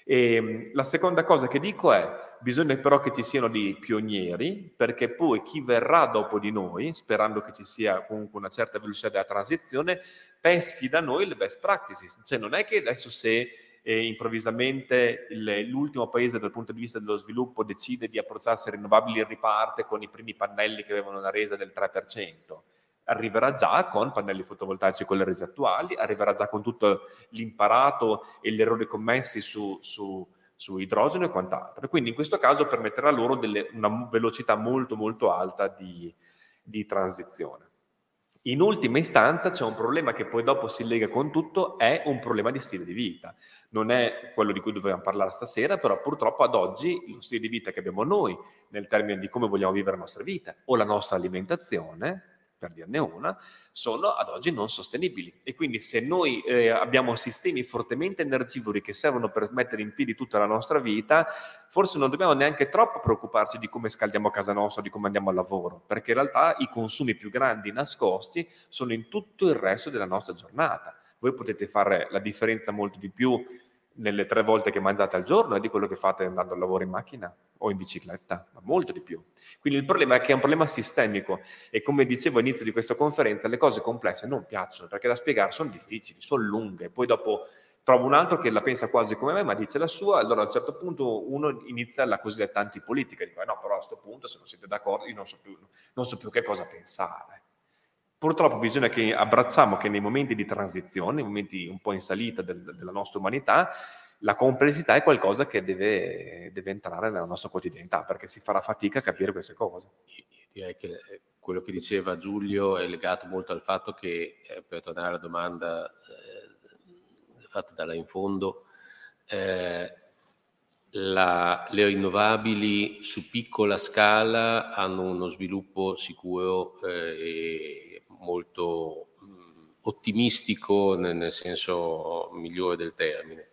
E ehm, la seconda cosa che dico è, bisogna però che ci siano dei pionieri, perché poi chi verrà dopo di noi, sperando che ci sia comunque una certa velocità della transizione, peschi da noi le best practices. Cioè non è che adesso se eh, improvvisamente il, l'ultimo paese dal punto di vista dello sviluppo decide di approcciarsi ai rinnovabili riparte con i primi pannelli che avevano una resa del 3% arriverà già con pannelli fotovoltaici con le rese attuali, arriverà già con tutto l'imparato e gli errori commessi su, su, su idrogeno e quant'altro. Quindi in questo caso permetterà loro delle, una velocità molto molto alta di, di transizione. In ultima istanza c'è un problema che poi dopo si lega con tutto, è un problema di stile di vita. Non è quello di cui dovevamo parlare stasera, però purtroppo ad oggi lo stile di vita che abbiamo noi, nel termine di come vogliamo vivere la nostra vita o la nostra alimentazione, per dirne una, sono ad oggi non sostenibili. E quindi se noi eh, abbiamo sistemi fortemente energivori che servono per mettere in piedi tutta la nostra vita, forse non dobbiamo neanche troppo preoccuparci di come scaldiamo casa nostra, di come andiamo al lavoro, perché in realtà i consumi più grandi nascosti sono in tutto il resto della nostra giornata. Voi potete fare la differenza molto di più nelle tre volte che mangiate al giorno e di quello che fate andando al lavoro in macchina o in bicicletta, ma molto di più. Quindi il problema è che è un problema sistemico e come dicevo all'inizio di questa conferenza, le cose complesse non piacciono perché da spiegare sono difficili, sono lunghe, poi dopo trovo un altro che la pensa quasi come me, ma dice la sua, allora a un certo punto uno inizia la cosiddetta antipolitica, dico, eh no, però a questo punto se non siete d'accordo io non so più, non so più che cosa pensare. Purtroppo bisogna che abbracciamo che nei momenti di transizione, nei momenti un po' in salita del, della nostra umanità, la complessità è qualcosa che deve, deve, entrare nella nostra quotidianità, perché si farà fatica a capire queste cose. Direi che eh, quello che diceva Giulio è legato molto al fatto che, eh, per tornare alla domanda eh, fatta da là in fondo, eh, la, le rinnovabili su piccola scala hanno uno sviluppo sicuro eh, e molto mh, ottimistico nel, nel, senso migliore del termine.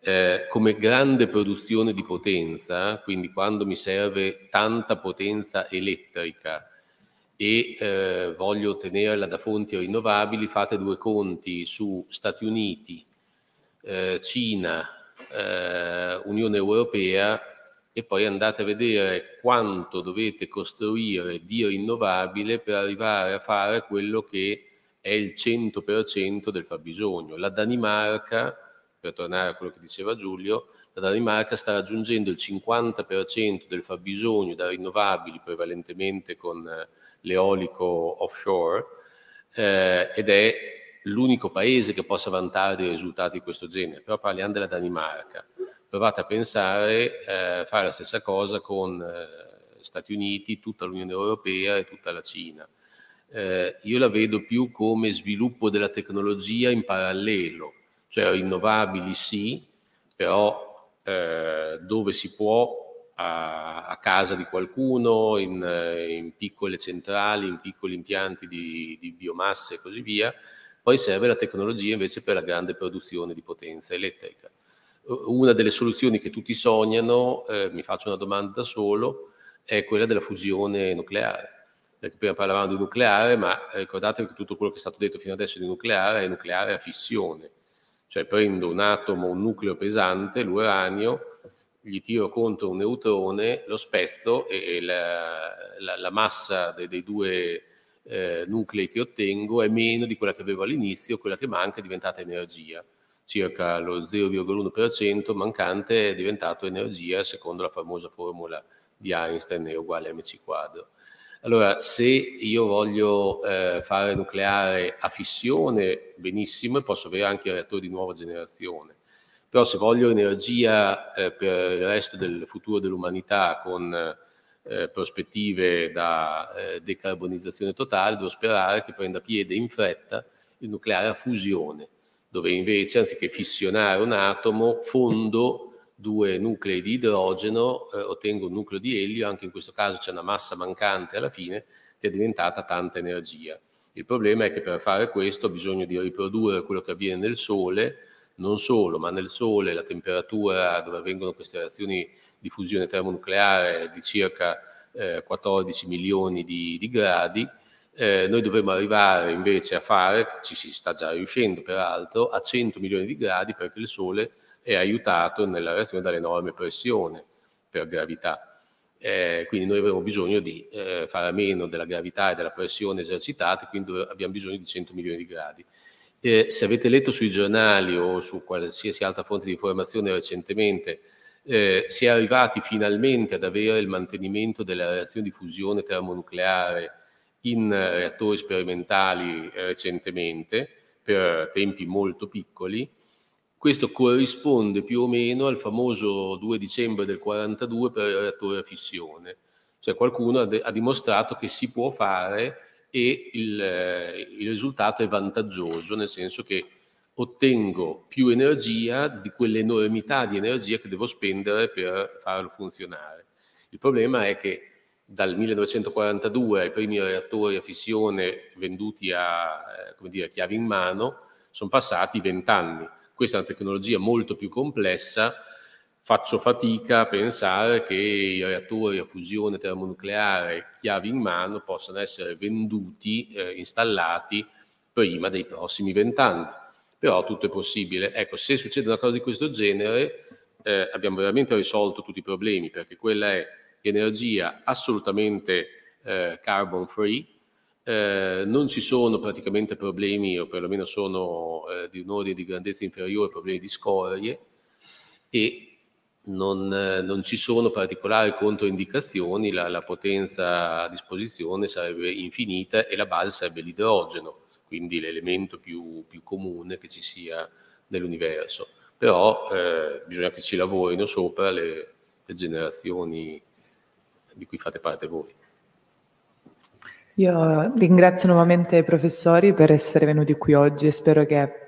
Eh, come grande produzione di potenza, quindi quando mi serve tanta potenza elettrica e eh, voglio ottenerla da fonti rinnovabili, fate due conti su Stati Uniti, eh, Cina, eh, Unione Europea e poi andate a vedere quanto dovete costruire di rinnovabile per arrivare a fare quello che è il 100% del fabbisogno. La Danimarca, per tornare a quello che diceva Giulio, la Danimarca sta raggiungendo il 50% del fabbisogno da rinnovabili, prevalentemente con eh, l'eolico offshore, eh, ed è l'unico paese che possa vantare dei risultati di questo genere, però parliamo della Danimarca. Provate a pensare eh, fare la stessa cosa con eh, Stati Uniti, tutta l'Unione Europea e tutta la Cina. Eh, io la vedo più come sviluppo della tecnologia in parallelo, cioè rinnovabili sì, però eh, dove si può a, a, casa di qualcuno, in, in, piccole centrali, in piccoli impianti di, di biomasse e così via, poi serve la tecnologia invece per la grande produzione di potenza elettrica. Una delle soluzioni che tutti sognano, eh, mi faccio una domanda da solo, è quella della fusione nucleare. Perché prima parlavamo di nucleare, ma ricordatevi che tutto quello che è stato detto fino adesso di nucleare è nucleare a fissione. Cioè prendo un atomo, un nucleo pesante, l'uranio, gli tiro contro un neutrone, lo spezzo e la, la, la massa dei, dei due eh, nuclei che ottengo è meno di quella che avevo all'inizio, quella che manca è diventata energia. Circa lo 0,1% mancante è diventato energia secondo la famosa formula di Einstein è uguale a mc quadro. Allora, se io voglio eh, fare nucleare a fissione, benissimo, posso avere anche reattori di nuova generazione. Però se voglio energia eh, per il resto del futuro dell'umanità con eh, prospettive da eh, decarbonizzazione totale, devo sperare che prenda piede in fretta il nucleare a fusione, dove invece anziché fissionare un atomo, fondo due nuclei di idrogeno, eh, ottengo un nucleo di elio, anche in questo caso c'è una massa mancante alla fine che è diventata tanta energia. Il problema è che per fare questo ho bisogno di riprodurre quello che avviene nel Sole, non solo, ma nel Sole la temperatura dove avvengono queste reazioni di fusione termonucleare di circa eh, 14 milioni di, di gradi, eh, noi dovremmo arrivare invece a fare, ci si sta già riuscendo peraltro, a 100 milioni di gradi perché il Sole è aiutato nella reazione dall'enorme pressione per gravità. Eh, quindi noi avremo bisogno di eh, fare a meno della gravità e della pressione esercitate, quindi abbiamo bisogno di 100 milioni di gradi. Eh, se avete letto sui giornali o su qualsiasi altra fonte di informazione recentemente eh, si è arrivati finalmente ad avere il mantenimento della reazione di fusione termonucleare in reattori sperimentali eh, recentemente per tempi molto piccoli. Questo corrisponde più o meno al famoso 2 dicembre del 42 per il reattore a fissione. Cioè qualcuno ha dimostrato che si può fare e il, eh, il risultato è vantaggioso, nel senso che ottengo più energia di quell'enormità di energia che devo spendere per farlo funzionare. Il problema è che dal 1942 ai primi reattori a fissione venduti a eh, dire, chiavi in mano sono passati vent'anni. Questa è una tecnologia molto più complessa. Faccio fatica a pensare che i reattori a fusione termonucleare chiavi in mano possano essere venduti, eh, installati prima dei prossimi vent'anni però tutto è possibile. Ecco, se succede una cosa di questo genere, eh, abbiamo veramente risolto tutti i problemi, perché quella è energia assolutamente eh, carbon free, eh, non ci sono praticamente problemi, o perlomeno sono eh, di un ordine di grandezza inferiore, problemi di scorie e non, non ci sono particolari controindicazioni, la, la, potenza a disposizione sarebbe infinita e la base sarebbe l'idrogeno, quindi l'elemento più, più comune che ci sia nell'universo. Però eh, bisogna che ci lavorino sopra le, le generazioni di cui fate parte voi. Io ringrazio nuovamente i professori per essere venuti qui oggi e spero che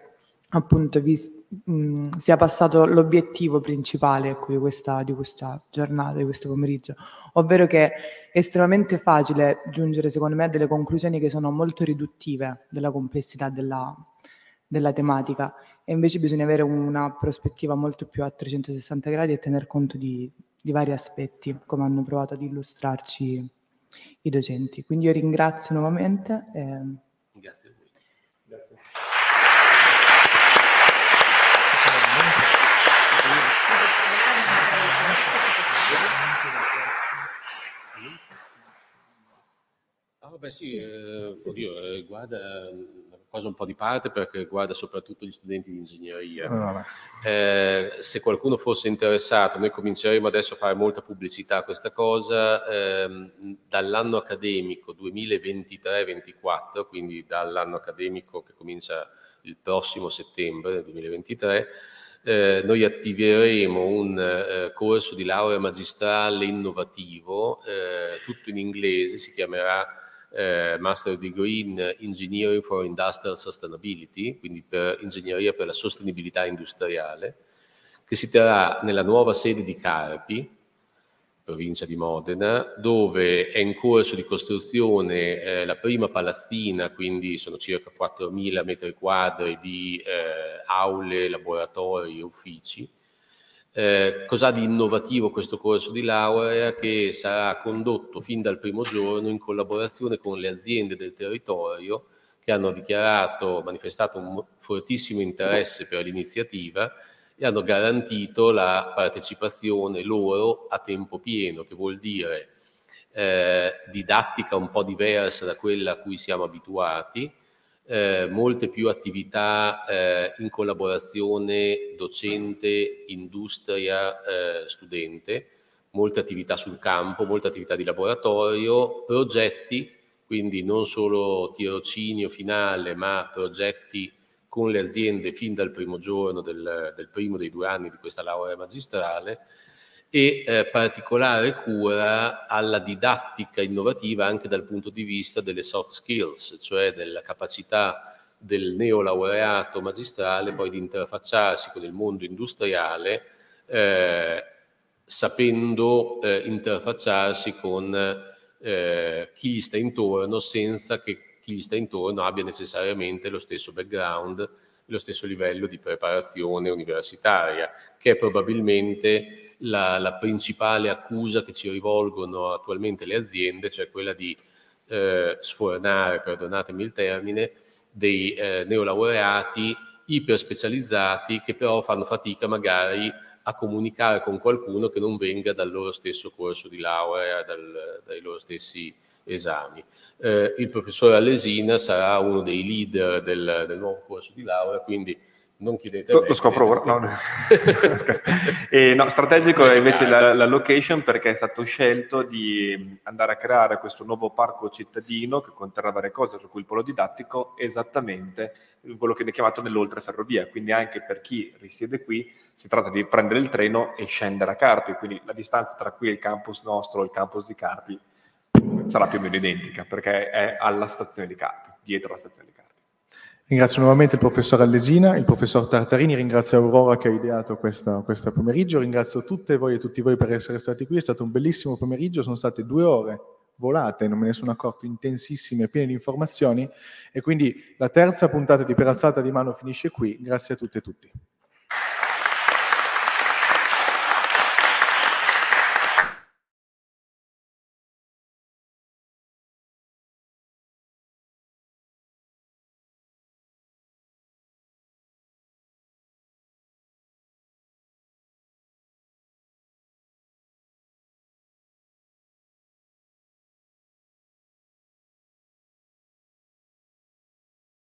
appunto vi mh, sia passato l'obiettivo principale ecco, di, questa, di questa giornata, di questo pomeriggio, ovvero che è estremamente facile giungere secondo me a delle conclusioni che sono molto riduttive della complessità della, della tematica e invece bisogna avere una prospettiva molto più a 360 gradi e tener conto di, di vari aspetti, come hanno provato ad illustrarci i docenti. Quindi io ringrazio nuovamente. E... Grazie a voi. Grazie. Ah, beh sì, eh, oddio, eh, guarda, cosa un po' di parte perché riguarda soprattutto gli studenti di ingegneria. Oh, eh, se qualcuno fosse interessato, noi cominceremo adesso a fare molta pubblicità a questa cosa, ehm, dall'anno accademico 2023-24, quindi dall'anno accademico che comincia il prossimo settembre 2023, eh, noi attiveremo un eh, corso di laurea magistrale innovativo, eh, tutto in inglese, si chiamerà eh, Master Degree in Engineering for Industrial Sustainability, quindi per ingegneria per la sostenibilità industriale, che si terrà nella nuova sede di Carpi, provincia di Modena, dove è in corso di costruzione eh, la prima palazzina, quindi sono circa 4.000 metri quadri di eh, aule, laboratori e uffici, eh, cos'ha di innovativo questo corso di laurea che sarà condotto fin dal primo giorno in collaborazione con le aziende del territorio che hanno dichiarato, manifestato un fortissimo interesse per l'iniziativa e hanno garantito la partecipazione loro a tempo pieno, che vuol dire eh, didattica un po' diversa da quella a cui siamo abituati, eh, molte più attività eh, in collaborazione docente, industria, eh, studente, molte attività sul campo, molte attività di laboratorio, progetti, quindi non solo tirocinio finale, ma progetti con le aziende fin dal primo giorno del, del primo dei due anni di questa laurea magistrale e eh, particolare cura alla didattica innovativa anche dal punto di vista delle soft skills, cioè della capacità del neolaureato magistrale poi di interfacciarsi con il mondo industriale eh, sapendo eh, interfacciarsi con eh, chi gli sta intorno senza che chi gli sta intorno abbia necessariamente lo stesso background, lo stesso livello di preparazione universitaria, che è probabilmente la, la, principale accusa che ci rivolgono attualmente le aziende, cioè quella di eh, sfornare, perdonatemi il termine, dei eh, neolaureati iperspecializzati che però fanno fatica magari a comunicare con qualcuno che non venga dal loro stesso corso di laurea, dal, dai loro stessi esami. Eh, il professore Alesina sarà uno dei leader del, del nuovo corso di laurea, quindi non chiedete lo, lo scopro ora. No, e, no, strategico è invece la, la, location perché è stato scelto di andare a creare questo nuovo parco cittadino che conterrà varie cose tra cui il polo didattico esattamente quello che viene chiamato nell'oltre ferrovia. Quindi anche per chi risiede qui si tratta di prendere il treno e scendere a Carpi. Quindi la distanza tra qui e il campus nostro il campus di Carpi sarà più o meno identica perché è alla stazione di Carpi dietro la stazione di Carpi Ringrazio nuovamente il professor Allesina, il professor Tartarini, ringrazio Aurora che ha ideato questo pomeriggio, ringrazio tutte voi e tutti voi per essere stati qui, è stato un bellissimo pomeriggio, sono state due ore volate, non me ne sono accorto, intensissime, piene di informazioni e quindi la terza puntata di Per alzata di mano finisce qui, grazie a tutte e tutti.